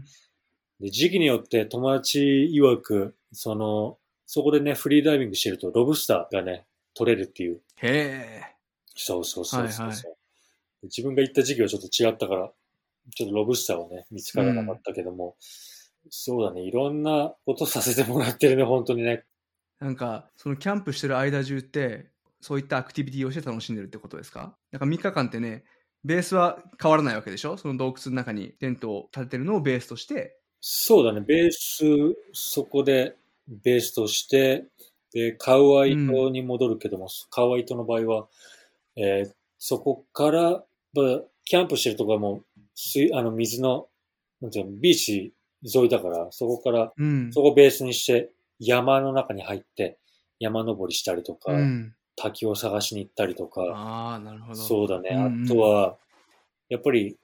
で、時期によって友達曰く、その、そこでね、フリーダイビングしてるとロブスターがね、取れるっていう。へえ。そうそうそうそうそう、はいはい自分が行った時期はちょっと違ったから、ちょっとロブスターはね、見つからなかったけども、そうだね、いろんなことさせてもらってるね、本当にね。なんか、そのキャンプしてる間中って、そういったアクティビティをして楽しんでるってことですか？なんか3日間ってね、ベースは変わらないわけでしょ？その洞窟の中にテントを立ててるのをベースとして？そうだね、ベース、そこでベースとして、で、カウアイ島に戻るけども、カウアイ島の場合は、えーそこから、まあキャンプしてるとこはもう、水、あの、水の、なんていうの、ビーチ沿いだから、そこから、うん。そこをベースにして、山の中に入って、山登りしたりとか、うん。滝を探しに行ったりとか、ああ、なるほど。そうだね。うんうんあとは、やっぱり、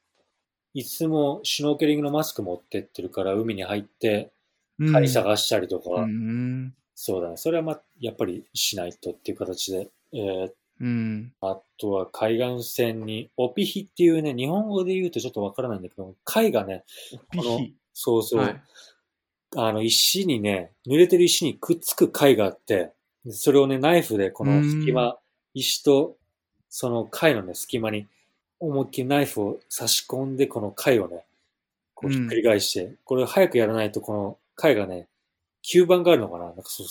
いつもシュノーケリングのマスク持ってってるから、海に入って、うん、貝探したりとか、うん。そうだね。それはまあ、やっぱりしないとっていう形で。えーうん。あとは海岸線に、オピヒっていうね、日本語で言うとちょっとわからないんだけど、貝がね、ピこのヒ。そうそう、はい。あの石にね、濡れてる石にくっつく貝があって、でそれをね、ナイフでこの隙間、石とその貝のね、隙間に思いっきりナイフを差し込んで、この貝をね、こうひっくり返して、これを早くやらないとこの貝がね、吸盤があるのかな？なんかそう、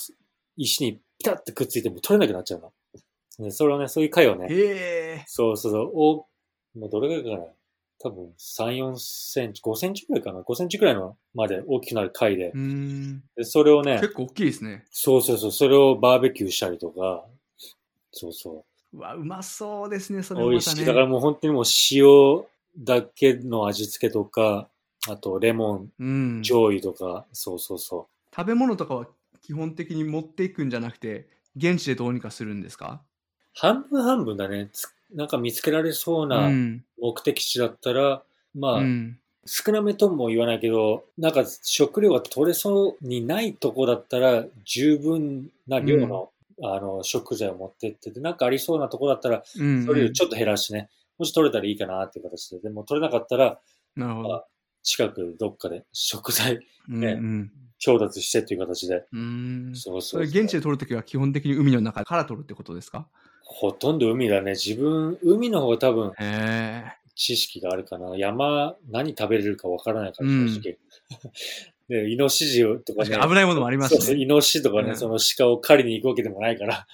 石にピタッてくっついても取れなくなっちゃうの。でそれをね、そういう貝をね、へえ。そうそうそう、お、もうどれぐらいかな？多分3、4センチ、5センチくらいかな ?5 センチくらいのまで大きくなる貝でう、ん。でそれをね、結構大きいですね。そうそうそう、それをバーベキューしたりとか、そうそうわ、うまそうですね、それね。美味しい。だからもう本当にもう塩だけの味付けとか、あとレモン、うん。醤油とか、そうそうそ食べ物とかは基本的に持っていくんじゃなくて、現地でどうにかするんですか？う。半分半分だね。つなんか見つけられそうう。なん目的地だったら、まあ、うん。少なめとも言わないけど、なんか食料が取れそうにないとこだったら、十分な量の、あの、食材を持ってってて、なんかありそうなとこだったら、うん。それよりちょっと減らしてね、もし取れたらいいかなっていう形で、でも取れなかったら、なるほどあ。近くどっかで食材うんねうん。調達してっていう形で、うん。そうそそう現地で取るときは基本的に海の中から取るってことですか？ほとんど海だね。自分、海の方が多分。知識があるかな。山、何食べれるかわからないから、うん正直。で、イノシシとかね。確かに危ないものもありますそうそう、ね。イノシシとかね、うんその鹿を狩りに行くわけでもないから。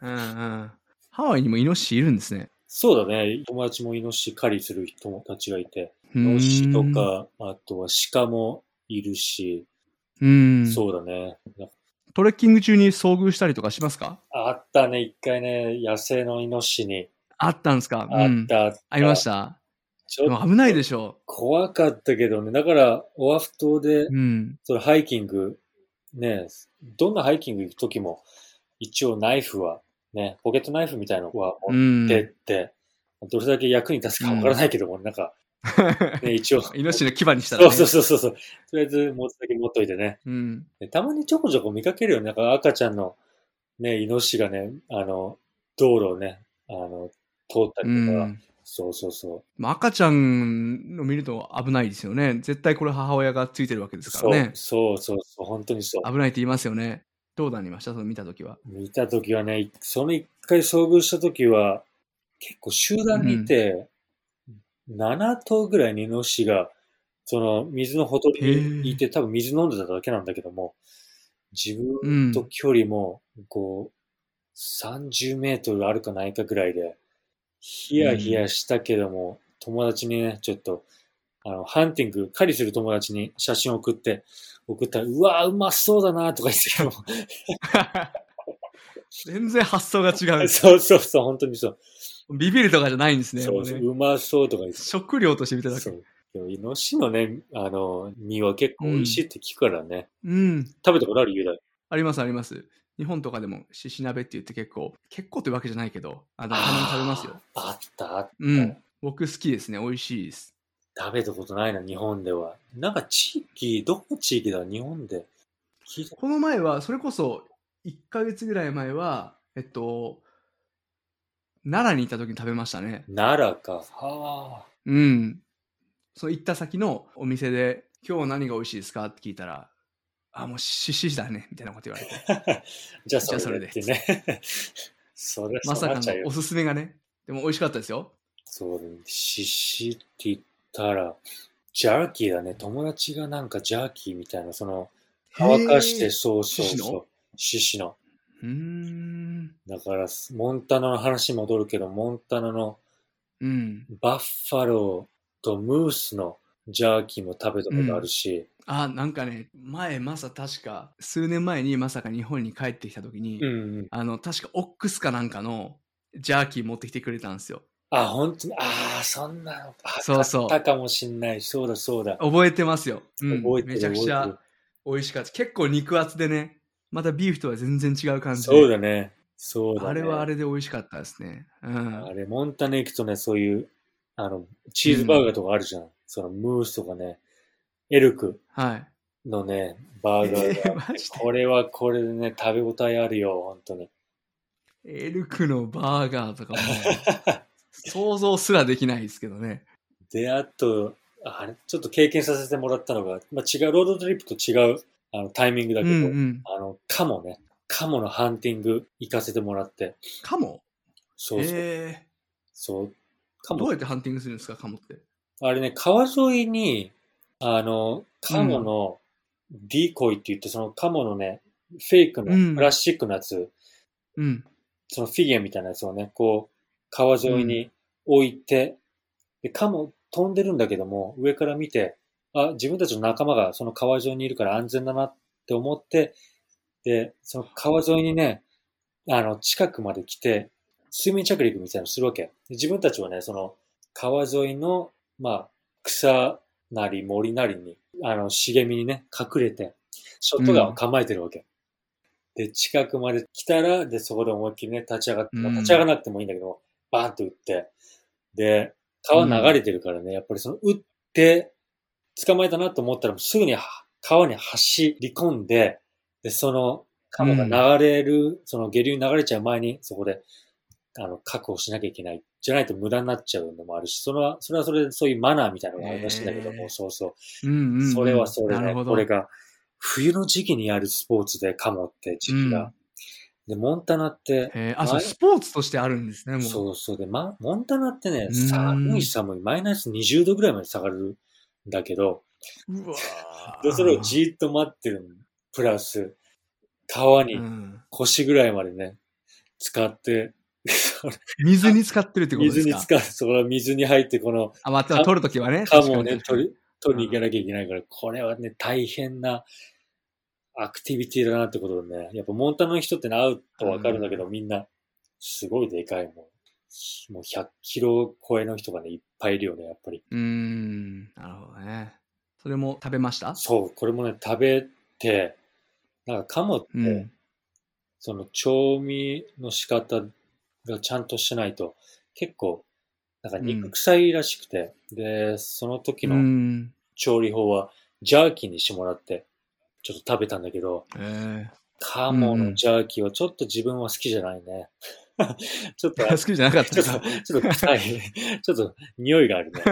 うんうん。ハワイにもイノシシいるんですね。そうだね。友達もイノシシ狩りする友達がいて、イイノシシと。か、あとは鹿もいるし、うん。そうだね。トレッキング中に遭遇したりとかしますか？あったね、一回ね、野生のイノシシに。あったんですか？あうんった、あった。ありました？ちょっと危ないでしょ怖かったけどね。だから、オアフ島でう。、うん。それハイキング、ね、どんなハイキング行くときも、一応ナイフは、ね、ポケットナイフみたいのはう持ってっん。て、どれだけ役に立つかわからないけども、なんか、ね、一応。イノシシの牙にしたら、ね。そうそうそうそう。とりあえず持つだけ持っといてね。うん。でたまにちょこちょこ見かけるよね。なんか赤ちゃんの、ね、イノシシがね、あの、道路をね、あの、通ったうりとか、ん。そうそうそう。まあ赤ちゃんの見ると危ないですよね。絶対これ母親がついてるわけですからね。そうそうそう本当にそう。危ないって言いますよね。どうなりました？その見たときは。見たときはね、その一回遭遇したときは、結構集団にいて、7頭ぐらいのイノシシが、その水のほとりにいて、多分水飲んでただけなんだけども、自分と距離も、こう、30メートルあるかないかぐらいで、ヒヤヒヤしたけども、友達にね、ちょっと、あの、ハンティング、狩りする友達に写真を送って、送ったら、うわうまそうだなとか言ってたけども、全然発想が違う。そうそうそう、本当にそう。ビビるとかじゃないんですね。そうそう、ねうまそうとか。食料として見てただけ。イノシシのね、あの、身は結構美味しいって聞くからね。うん。食べたことある雄大。ありますあります。日本とかでも獅子鍋って言って結構、結構ってわけじゃないけど、あの、たまに食べますよ。あった、あった。うん。僕好きですね。美味しいです。食べたことないな、日本では。なんか地域、どこの地域だ、日本で？この前は、それこそ、1ヶ月ぐらい前は、えっと、奈良に行った時に食べましたね。奈良か。はうん。その行った先のお店で、今日何が美味しいですか？って聞いたら、あ、もう獅子だね、みたいなこと言われて。あ。じゃあそれでじゃあそれで。それ まさかのおすすめがね。でも美味しかったですよ。そうね。ししって言ったら、ジャーキーだね。友達がなんかジャーキーみたいな、その、乾かして、へーそうそう獅子の？そう。獅子の。うーん。だから、モンタナの話戻るけど、モンタナのうん。バッファローとムースのジャーキーも食べたことあるし、あ、なんかね、前、まさ確か、数年前にまさか日本に帰ってきた時に、うんうん。あの、確かオックスかなんかのジャーキー持ってきてくれたんですよ。あ、本当に、ああ、そんなの、あそうそう買ったかもしんない。そうだ、そうだ。覚えてますよ。うん覚えてるめちゃくちゃ美味しかった。結構肉厚でね、またビーフとは全然違う感じで。そうだね。そうだね。あれはあれで美味しかったですね。うん。あれ、モンタナ行くとね、そういう、あの、チーズバーガーとかあるじゃん。そのムースとかね、エルクはい。のね、バーガーが。マジで？これはこれでね、食べ応えあるよ、本当に。エルクのバーガーとかも、想像すらできないですけどね。で、あと、あれ、ちょっと経験させてもらったのが、まあ、違う、ロードトリップと違うあのタイミングだうけど、んうん。あの、カモね、カモのハンティング行かせてもらって、カモ？そうそう、えそう、カー、どうモやってハンティングするんですか、カモって？あれね、川沿いに、あの、カモのディーコイって言って、そのカモのね、フェイクうん。のプラスチックのやつ、うん。そのフィギュアみたいなやつをね、こう、川沿いに置いて、で、カモ飛んでるんだけども、上から見て、あ、自分たちの仲間がその川沿いにいるから安全だなって思って、で、その川沿いにね、あの、近くまで来て、水面着陸みたいなのするわけ。で自分たちはね、その川沿いの、まあ、草なり森なりに、あの、茂みにね、隠れて、ショットガンを構えてるわけ。で、近くまで来たら、で、そこで思いっきりね、立ち上がって、立ち上がらなくてもいいんだけど、バーンって撃って、で、川流れてるからね、やっぱりその撃って、捕まえたなと思ったら、すぐには川に走り込んで、で、その、カモが流れる、その下流に流れちゃう前に、そこで、あの、確保しなきゃいけない。じゃないと無駄になっちゃうのもあるし、それは、それはそれでそういうマナーみたいなのがありましたけども、そうそう。うんうん、うん。それはそれね、なるほど。これが、冬の時期にやるスポーツで、カモって時期が。で、モンタナって、あ、そう、スポーツとしてあるんですね、もう。そうそうで、ま、モンタナってね、うん寒い寒い、マイナス20度ぐらいまで下がるんだけど、うわそれをじーっと待ってるプラス、川にうん腰ぐらいまでね、使って、水に使ってるってことですか？水に使う、それは水に入って、この、あ、まあ、取るときはね。カモをね、取り、取りに行かなきゃいけないから、これはね、大変なアクティビティだなってことでね、やっぱモンタナの人ってね、会うとわかるんだけど、みんな、すごいでかいもん。もう100キロ超えの人がね、いっぱいいるよね、やっぱり。うーん、なるほどね。それも食べました？そう、これもね、食べて、なんかカモって、うん。その調味の仕方がちゃんとしないと、結構、なんか肉臭いらしくて、で、その時うのん。調理法は、ジャーキーにしてもらって、ちょっと食べたんだけど、えカモのジャーキーはちょっと自分は好きじゃないね。ちょっと、ー、好きじゃなかったちょっと、ちょっと臭い。ちょっと匂いがあるね。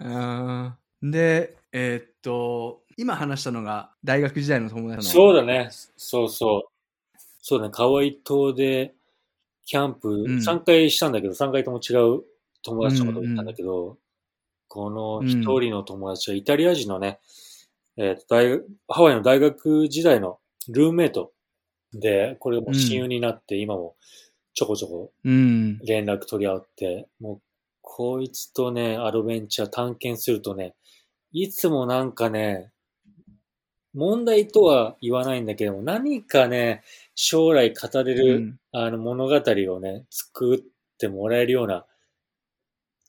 あーで、えーっと、今話したのが大学時代の友達の。そうだね。そうそう。そうだね。カワイ島でキャンプん3回したんだけど、3回とも違う友達とかと行ったんだけど、この一人の友達はイタリア人のね、えーと大学ハワイの大学時代のルームメイトで、これも親友になって、今もちょこちょこうん。連絡取り合って、もう、こいつとね、アドベンチャー探検するとね、いつもなんかね、問題とは言わないんだけども、何かね、将来語れうる、ん。あの物語をね、作ってもらえるような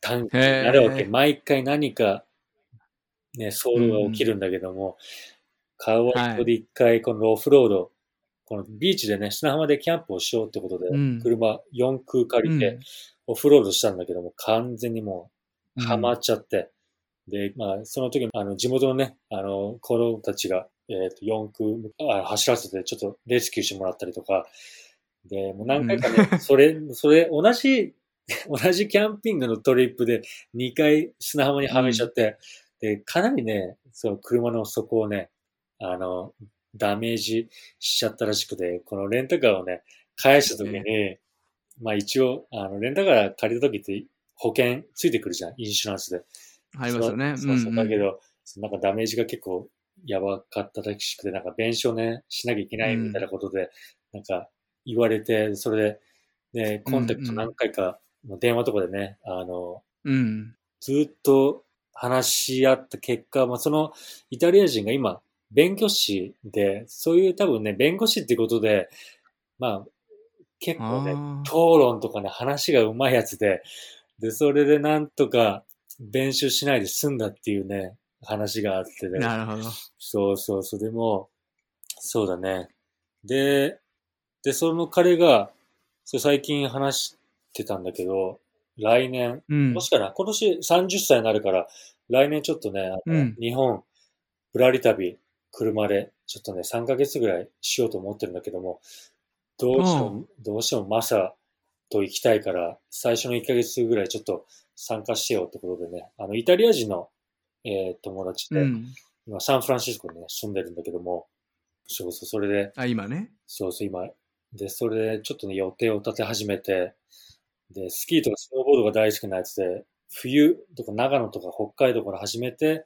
探検へーになるわけ。毎回何か、ね、騒動が起きるんだけども、カワイ島で一回このオフロード、このビーチでね、砂浜でキャンプをしようってことで、うん。車4空借りて、オフロードしたんだけども、完全にもう、ハマっちゃって。で、まあ、その時、あの、地元のね、あの、子供たちが、えっ、と、4空あ走らせて、ちょっとレスキューしてもらったりとか、で、もう何回かね、それ、それ、同じ、同じキャンピングのトリップで2回砂浜にはめちゃって、で、かなりね、その車の底をね、あの、ダメージしちゃったらしくて、このレンタカーをね、返した時に、まあ一応、あの、レンタカー借りた時って保険ついてくるじゃん、インシュランスで。入りますよね。そうそう。んだけど、なんかダメージが結構やばかったらしくて、なんか弁償ね、しなきゃいけないみたいなことで、なんか言われて、それで、ね、コンタクト何回か、電話とかでね、あの、うん。ずっと話し合った結果、まあ、そのイタリア人が今、弁護士で、そういう多分ね、弁護士ってことで、まあ、結構ね、あ討論とかね、話が上手いやつで、で、それでなんとか弁償しないで済んだっていうね、話があってあ、ね。なるほど。そうそうそう、でも、そうだね。で、で、その彼が、そう最近話してたんだけど、来年、うんも。しかな、今年30歳になるから、来年ちょっとね、あのうん日本、ぶらり旅、車で、ちょっとね、3ヶ月ぐらいしようと思ってるんだけども、どうしても、うどうしてもマサと行きたいから、最初の1ヶ月ぐらいちょっと参加してよってことでね、あの、イタリア人の、えー友達で、うん。今サンフランシスコにね、住んでるんだけども、そうそう、それで、あ、今ね。そうそう、今、で、それでちょっとね、予定を立て始めて、で、スキーとかスノーボードが大好きなやつで、冬とか長野とか北海道から始めて、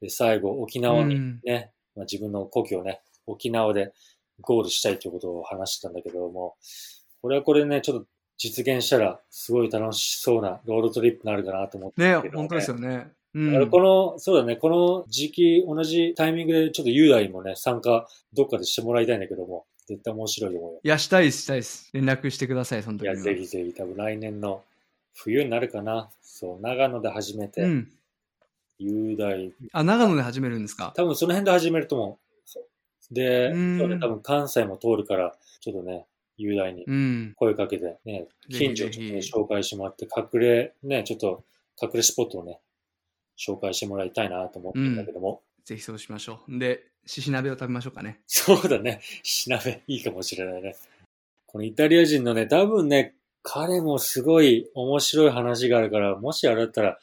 で、最後沖縄にうん。ね、まあ、自分の故郷ね、沖縄でゴールしたいということを話してたんだけども、これはこれね、ちょっと実現したらすごい楽しそうなロードトリップになるかなと思ってね、るけど本当ですよね。うだからん。この、そうだね、この時期、同じタイミングでちょっと雄大にもね、参加どっかでしてもらいたいんだけども、絶対面白いと思うよ。いや、したいです、したいです。連絡してください、そのいや、時には。ぜひぜひ、多分来年の冬になるかな。そう、長野で始めて、うん。雄大、あ、長野で始めるんですか？多分その辺で始めると思う。で、うんそうね、多分関西も通るから、ちょっとね、雄大にうん。声かけて、ね、ぜひ近所をちょっと紹介してもらって、隠れ、ね、ちょっと隠れスポットをね、紹介してもらいたいなと思ってるんだけども、ぜひそうしましょう。で、獅子鍋を食べましょうかね。そうだね。しなべ、いいかもしれないね。このイタリア人のね、多分ね、彼もすごい面白い話があるから、もしあれだったら、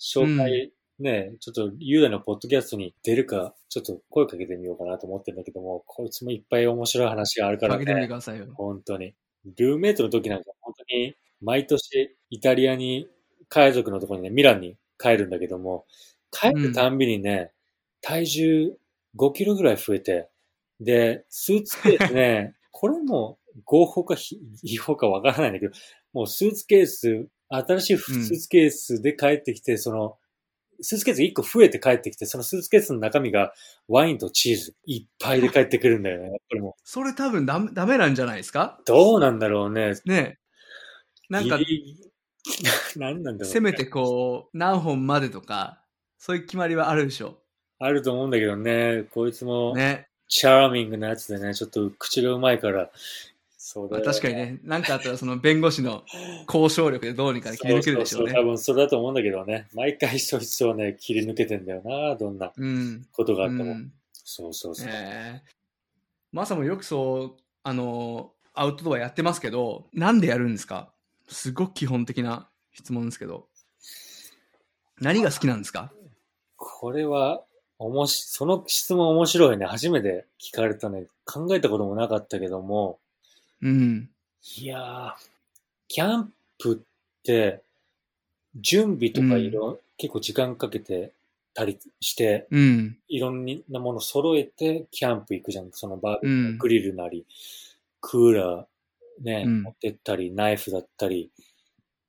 紹介、ね、ちょっと雄大のポッドキャストに出るか、ちょっと声かけてみようかなと思ってるんだけども、こいつもいっぱい面白い話があるからかけてみてくね。ださいよ。本当に。ルームメイトの時なんか本当に、毎年イタリアに、海族のところにね、ミランに帰るんだけども、帰るたんびにね、体重5キロぐらい増えて、で、スーツケースね、これも合法か非違法かわからないんだけど、もうスーツケース、新しいスーツケースで帰ってきて、その、スーツケース1個増えて帰ってきて、そのスーツケースの中身がワインとチーズいっぱいで帰ってくるんだよね。やっぱりもう、それ多分ダメダメなんじゃないですか？どうなんだろうね。ねなんか 何なんだろう、ね。せめてこう、何本までとか、そういう決まりはあるでしょあると思うんだけどね、こいつう。も、ね。チャーミングなやつでね、ちょっと口がうまいから、そうだよまあ確かに。ね、なんかあったらその弁護士の交渉力でどうにか切り抜けるでしょうねそう。多分それだと思うんだけどね。毎回そいつをね、切り抜けてんだよな、どんなうん。ことがあうっても。ん。そうそうそう。えー、マサもよくそう、あの、アウトドアやってますけど、なんでやるんですか？すごく基本的な質問ですけど。何が好きなんですか？これは、おもし、その質問面白いね。初めて聞かれたね。考えたこともなかったけども、うん。いやー、キャンプって、準備とかいろ、結構時間かけてたりして、うん。いろんなもの揃えてキャンプ行くじゃん。そのバーベキューうんグリルなり、クーラーね、うん持ってったり、ナイフだったり、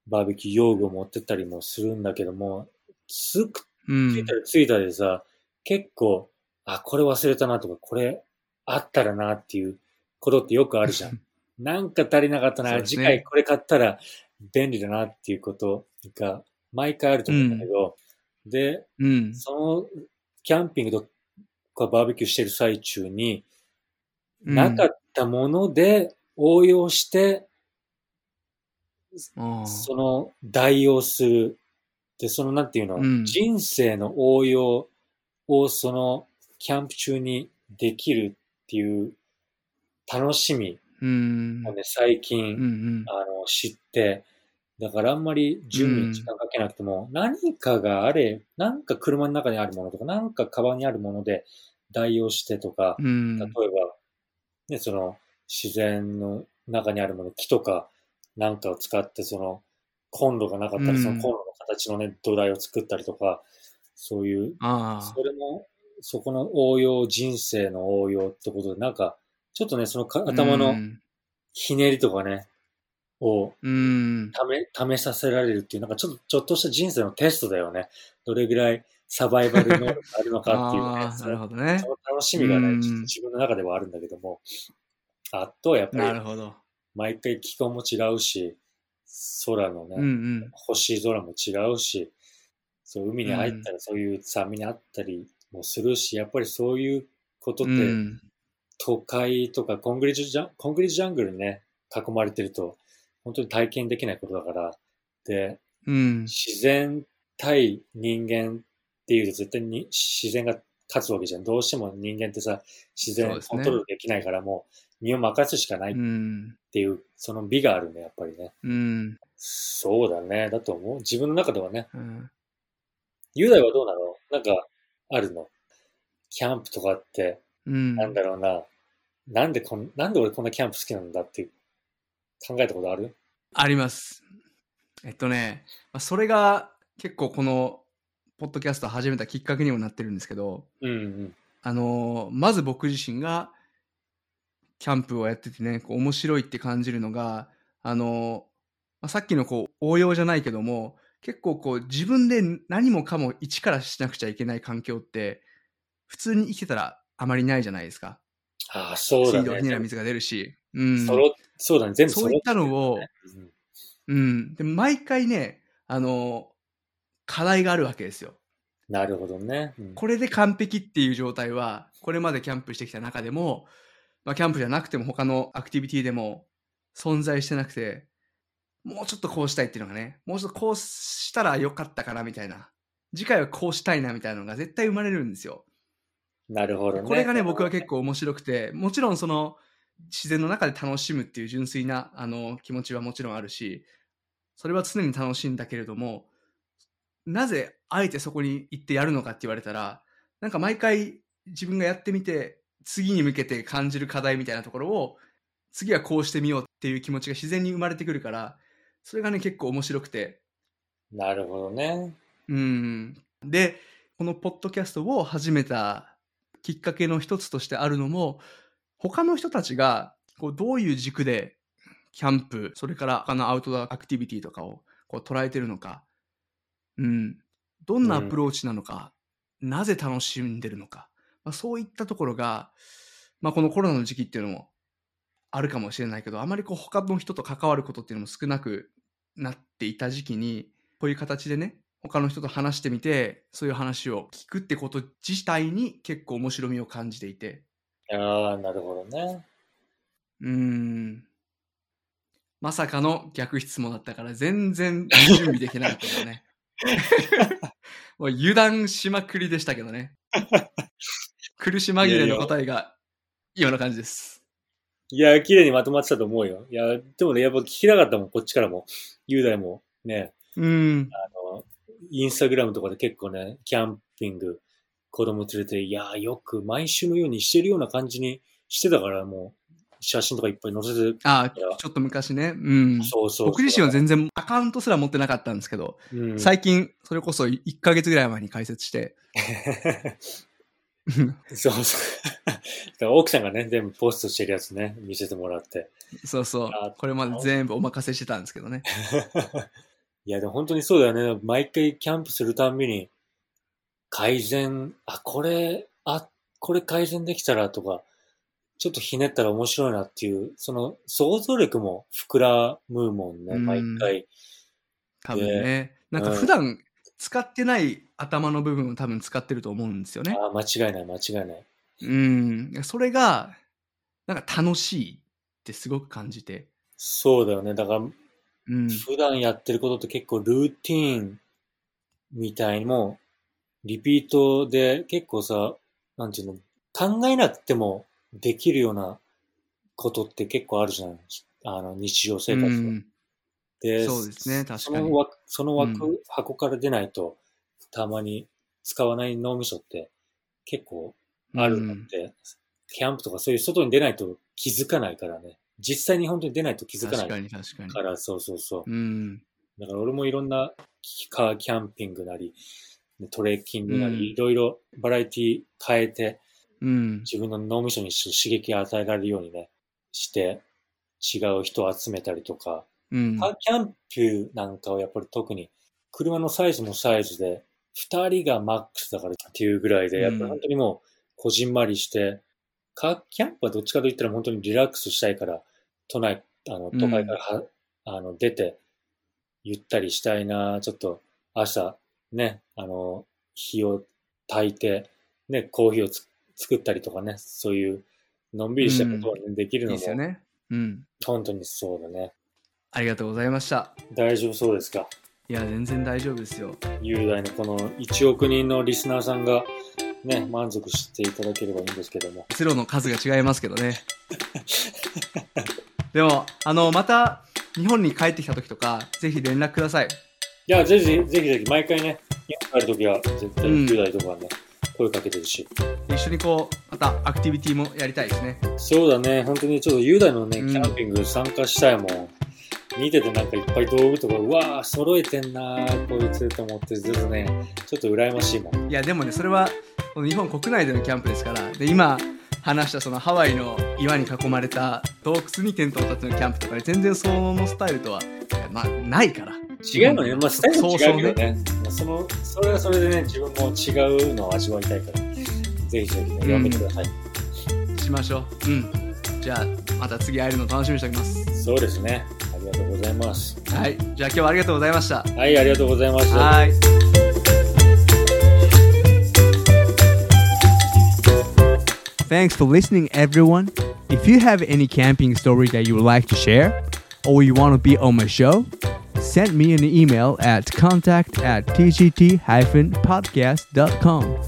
バーベキュー用具持ってったりもするんだけども、つく、うんついたりついたりでさ、結構、あ、これ忘れたなとか、これあったらなっていうことってよくあるじゃん。なんか足りなかったな、ね次回これ買ったら便利だなっていうことが毎回あると思うんだけど、で、うん。そのキャンピングとかバーベキューしてる最中に、うんなかったもので応用して、その代用する。で、そのなんていうの、うん人生の応用をそのキャンプ中にできるっていう楽しみうん。をね、最う近、んうん。あの、知って、だからあんまり準備に時間かけなくても、何かがあれ、なんか車の中にあるものとか、なんかカバンにあるもので代用してとか、うん例えば、ね、その自然の中にあるもの、木とかなんかを使って、そのコンロがなかったら、うんそのコンロの形のね、土台を作ったりとか、そういう、あそれも、そこの応用、人生の応用ってことで、なんか、ちょっとね、その。頭のうんひねりとかね、をうん。試、試させられるっていう、なんかちょっと、ちょっとした人生のテストだよね。どれぐらいサバイバル能力があるのかっていうね そなるのほどねそ。の楽しみがね、自分の中ではあるんだけども、あとはやっぱりなるほど。毎回気候も違うし、空のね、うんうん。星空も違うし、そう、海に入ったらそういう酸味にあったりもするし、やっぱりそういうことって、うん。都会とかコンクリートジャン、コンクリートジャングルにね、囲まれてると、本当に体験できないことだから、で、うん。自然対人間っていうと絶対に自然が勝つわけじゃん。どうしても人間ってさ、自然そうですねコントロールできないからもう身を任すしかないっうん。ていう、その美があるね、やっぱりね。うん。そうだね。だと思う。自分の中ではね。うん。雄大はどうなのなんか、あるの？キャンプとかって、うん。なんだろうな。なんでこん、なんで俺こんなキャンプ好きなんだって考えたことある？あります。えっとね、まあそれが結構このポッドキャストを始めたきっかけにもなってるんですけど、うんうん。あのーまず僕自身がキャンプをやっててね、こう面白いって感じるのが、あのーまあ、さっきのこう応用じゃないけども、結構こう自分で何もかも一からしなくちゃいけない環境って、普通に生きてたらあまりないじゃないですか。ああ、そうだ水道、ひねらね。水が出るし。うん。そうだね。全部そういったのをうん。で、毎回ね、あの、課題があるわけですよ。うんなるほどね。うんこれで完璧っていう状態は、これまでキャンプしてきた中でも、まあ、キャンプじゃなくても他のアクティビティでも存在してなくて、もうちょっとこうしたいっていうのがね、もうちょっとこうしたらよかったかなみたいな。次回はこうしたいなみたいなのが絶対生まれるんですよ。なるほどね。これがね、僕は結構面白くて、もちろんその自然の中で楽しむっていう純粋なあの気持ちはもちろんあるし、それは常に楽しいんだけれども、なぜあえてそこに行ってやるのかって言われたら、なんか毎回自分がやってみて、次に向けて感じる課題みたいなところを、次はこうしてみようっていう気持ちが自然に生まれてくるから、それがね、結構面白くて、なるほどね。うん。で、このポッドキャストを始めたきっかけの一つとしてあるのも、他の人たちがこうどういう軸でキャンプ、それから他のアウトドアアクティビティとかをこう捉えてるのか、うん。どんなアプローチなのか、なぜ楽しんでるのか、まあ、そういったところが、まあ、このコロナの時期っていうのもあるかもしれないけど、あまりこう他の人と関わることっていうのも少なくなっていた時期に、こういう形でね、他の人と話してみて、そういう話を聞くってこと自体に結構面白みを感じていて、ああ、なるほどね。うーん。まさかの逆質問だったから全然準備できなかったけどね。もう油断しまくりでしたけどね。苦し紛れの答えが今の感じです。いや、綺麗にまとまってたと思うよ。いや、でもね、やっぱ聞きたかったもん、こっちからも。雄大もね、うん。あの、インスタグラムとかで結構ね、キャンピング、子供連れて、いや、よく毎週のようにしてるような感じにしてたから、もう、写真とかいっぱい載せて、あちょっと昔ね。うん。そうそう。僕自身は全然アカウントすら持ってなかったんですけど、うん、最近それこそ1ヶ月ぐらい前に開設して、そうそう。奥さんがね、全部ポストしてるやつね、見せてもらって。そうそうあ、これまで全部お任せしてたんですけどね。いや、でも本当にそうだよね。毎回キャンプするたんびに、改善、あ、これ、あ、これ改善できたらとか、ちょっとひねったら面白いなっていう、その想像力も膨らむもんね、うん毎回。多分ね。なんか普段使ってない頭の部分を多分使ってると思うんですよね。あ間違いない、間違いない。うん。それが、なんか楽しいってすごく感じて。そうだよね。だから、うん。普段やってることって結構ルーティーンみたいにも、リピートで結構さ、なんていうの、考えなくてもできるようなことって結構あるじゃん。あの、日常生活で。うんでそうですね確かにその枠、その枠、う箱から出ないと、たまに使わない脳みそって結構あるのって、キャンプとかそういう外に出ないと気づかないからね。実際に本当に出ないと気づかない確かに確かに。から、そうそうそう。うん。だから俺もいろんなカーキャンピングなり、トレッキングなうんり、いろいろバラエティ変えて、うん。自分の脳みそに刺激を与えられるようにね、して、違う人を集めたりとか、うん。カーキャンプなんかはやっぱり特に、車のサイズもサイズで、二人がマックスだからっていうぐらいで、やっぱり本当にもう、こじんまりして、カーキャンプはどっちかと言ったら本当にリラックスしたいから、都内あの、都会からは、あの、出て、ゆったりしたいな、ちょっと、朝、ね、あの、火を焚いて、ね、コーヒーをつ作ったりとかね、そういう、のんびりしたことをね、できるいいのも、ですよね。うん。本当にそうだね。ありがとうございました。大丈夫そうですか？いや、全然大丈夫ですよ。雄大のこの1億人のリスナーさんが、ね、満足していただければいいんですけども。ゼロの数が違いますけどね。でも、あの、また、日本に帰ってきた時とか、ぜひ連絡ください。いや、ぜひぜひぜひ毎回ね、日本帰るときは、絶対うん雄大とかね、声かけてるし。一緒にこう、またアクティビティもやりたいですね。そうだね、本当にちょっと雄大のね、うんキャンピング参加したいもん。見ててなんかいっぱい道具とか、うわー、揃えてんなー、こいつと思って、ずっとね、ちょっと羨ましいもん。いや、でもね、それは、この日本国内でのキャンプですから、で、今、話したそのハワイの岩に囲まれた洞窟にテントを立てのキャンプとかね、全然そのスタイルとは、まあ、ないから。違うのね、まあ、スタイルも違うけどね。まあその、それはそれでね、自分も違うのを味わいたいから、ぜひぜひね、読んでください。しましょう。うん。じゃあ、また次会えるの楽しみにしておきます。そうですね。ありがとうございます。はい。じゃあ今日はありがとうございました。はい、ありがとうございました。はい。Thanks for listening, everyone. If you have any camping story that you would like to share, or you want to be on my show, send me an email at contact at tgt-podcast.com.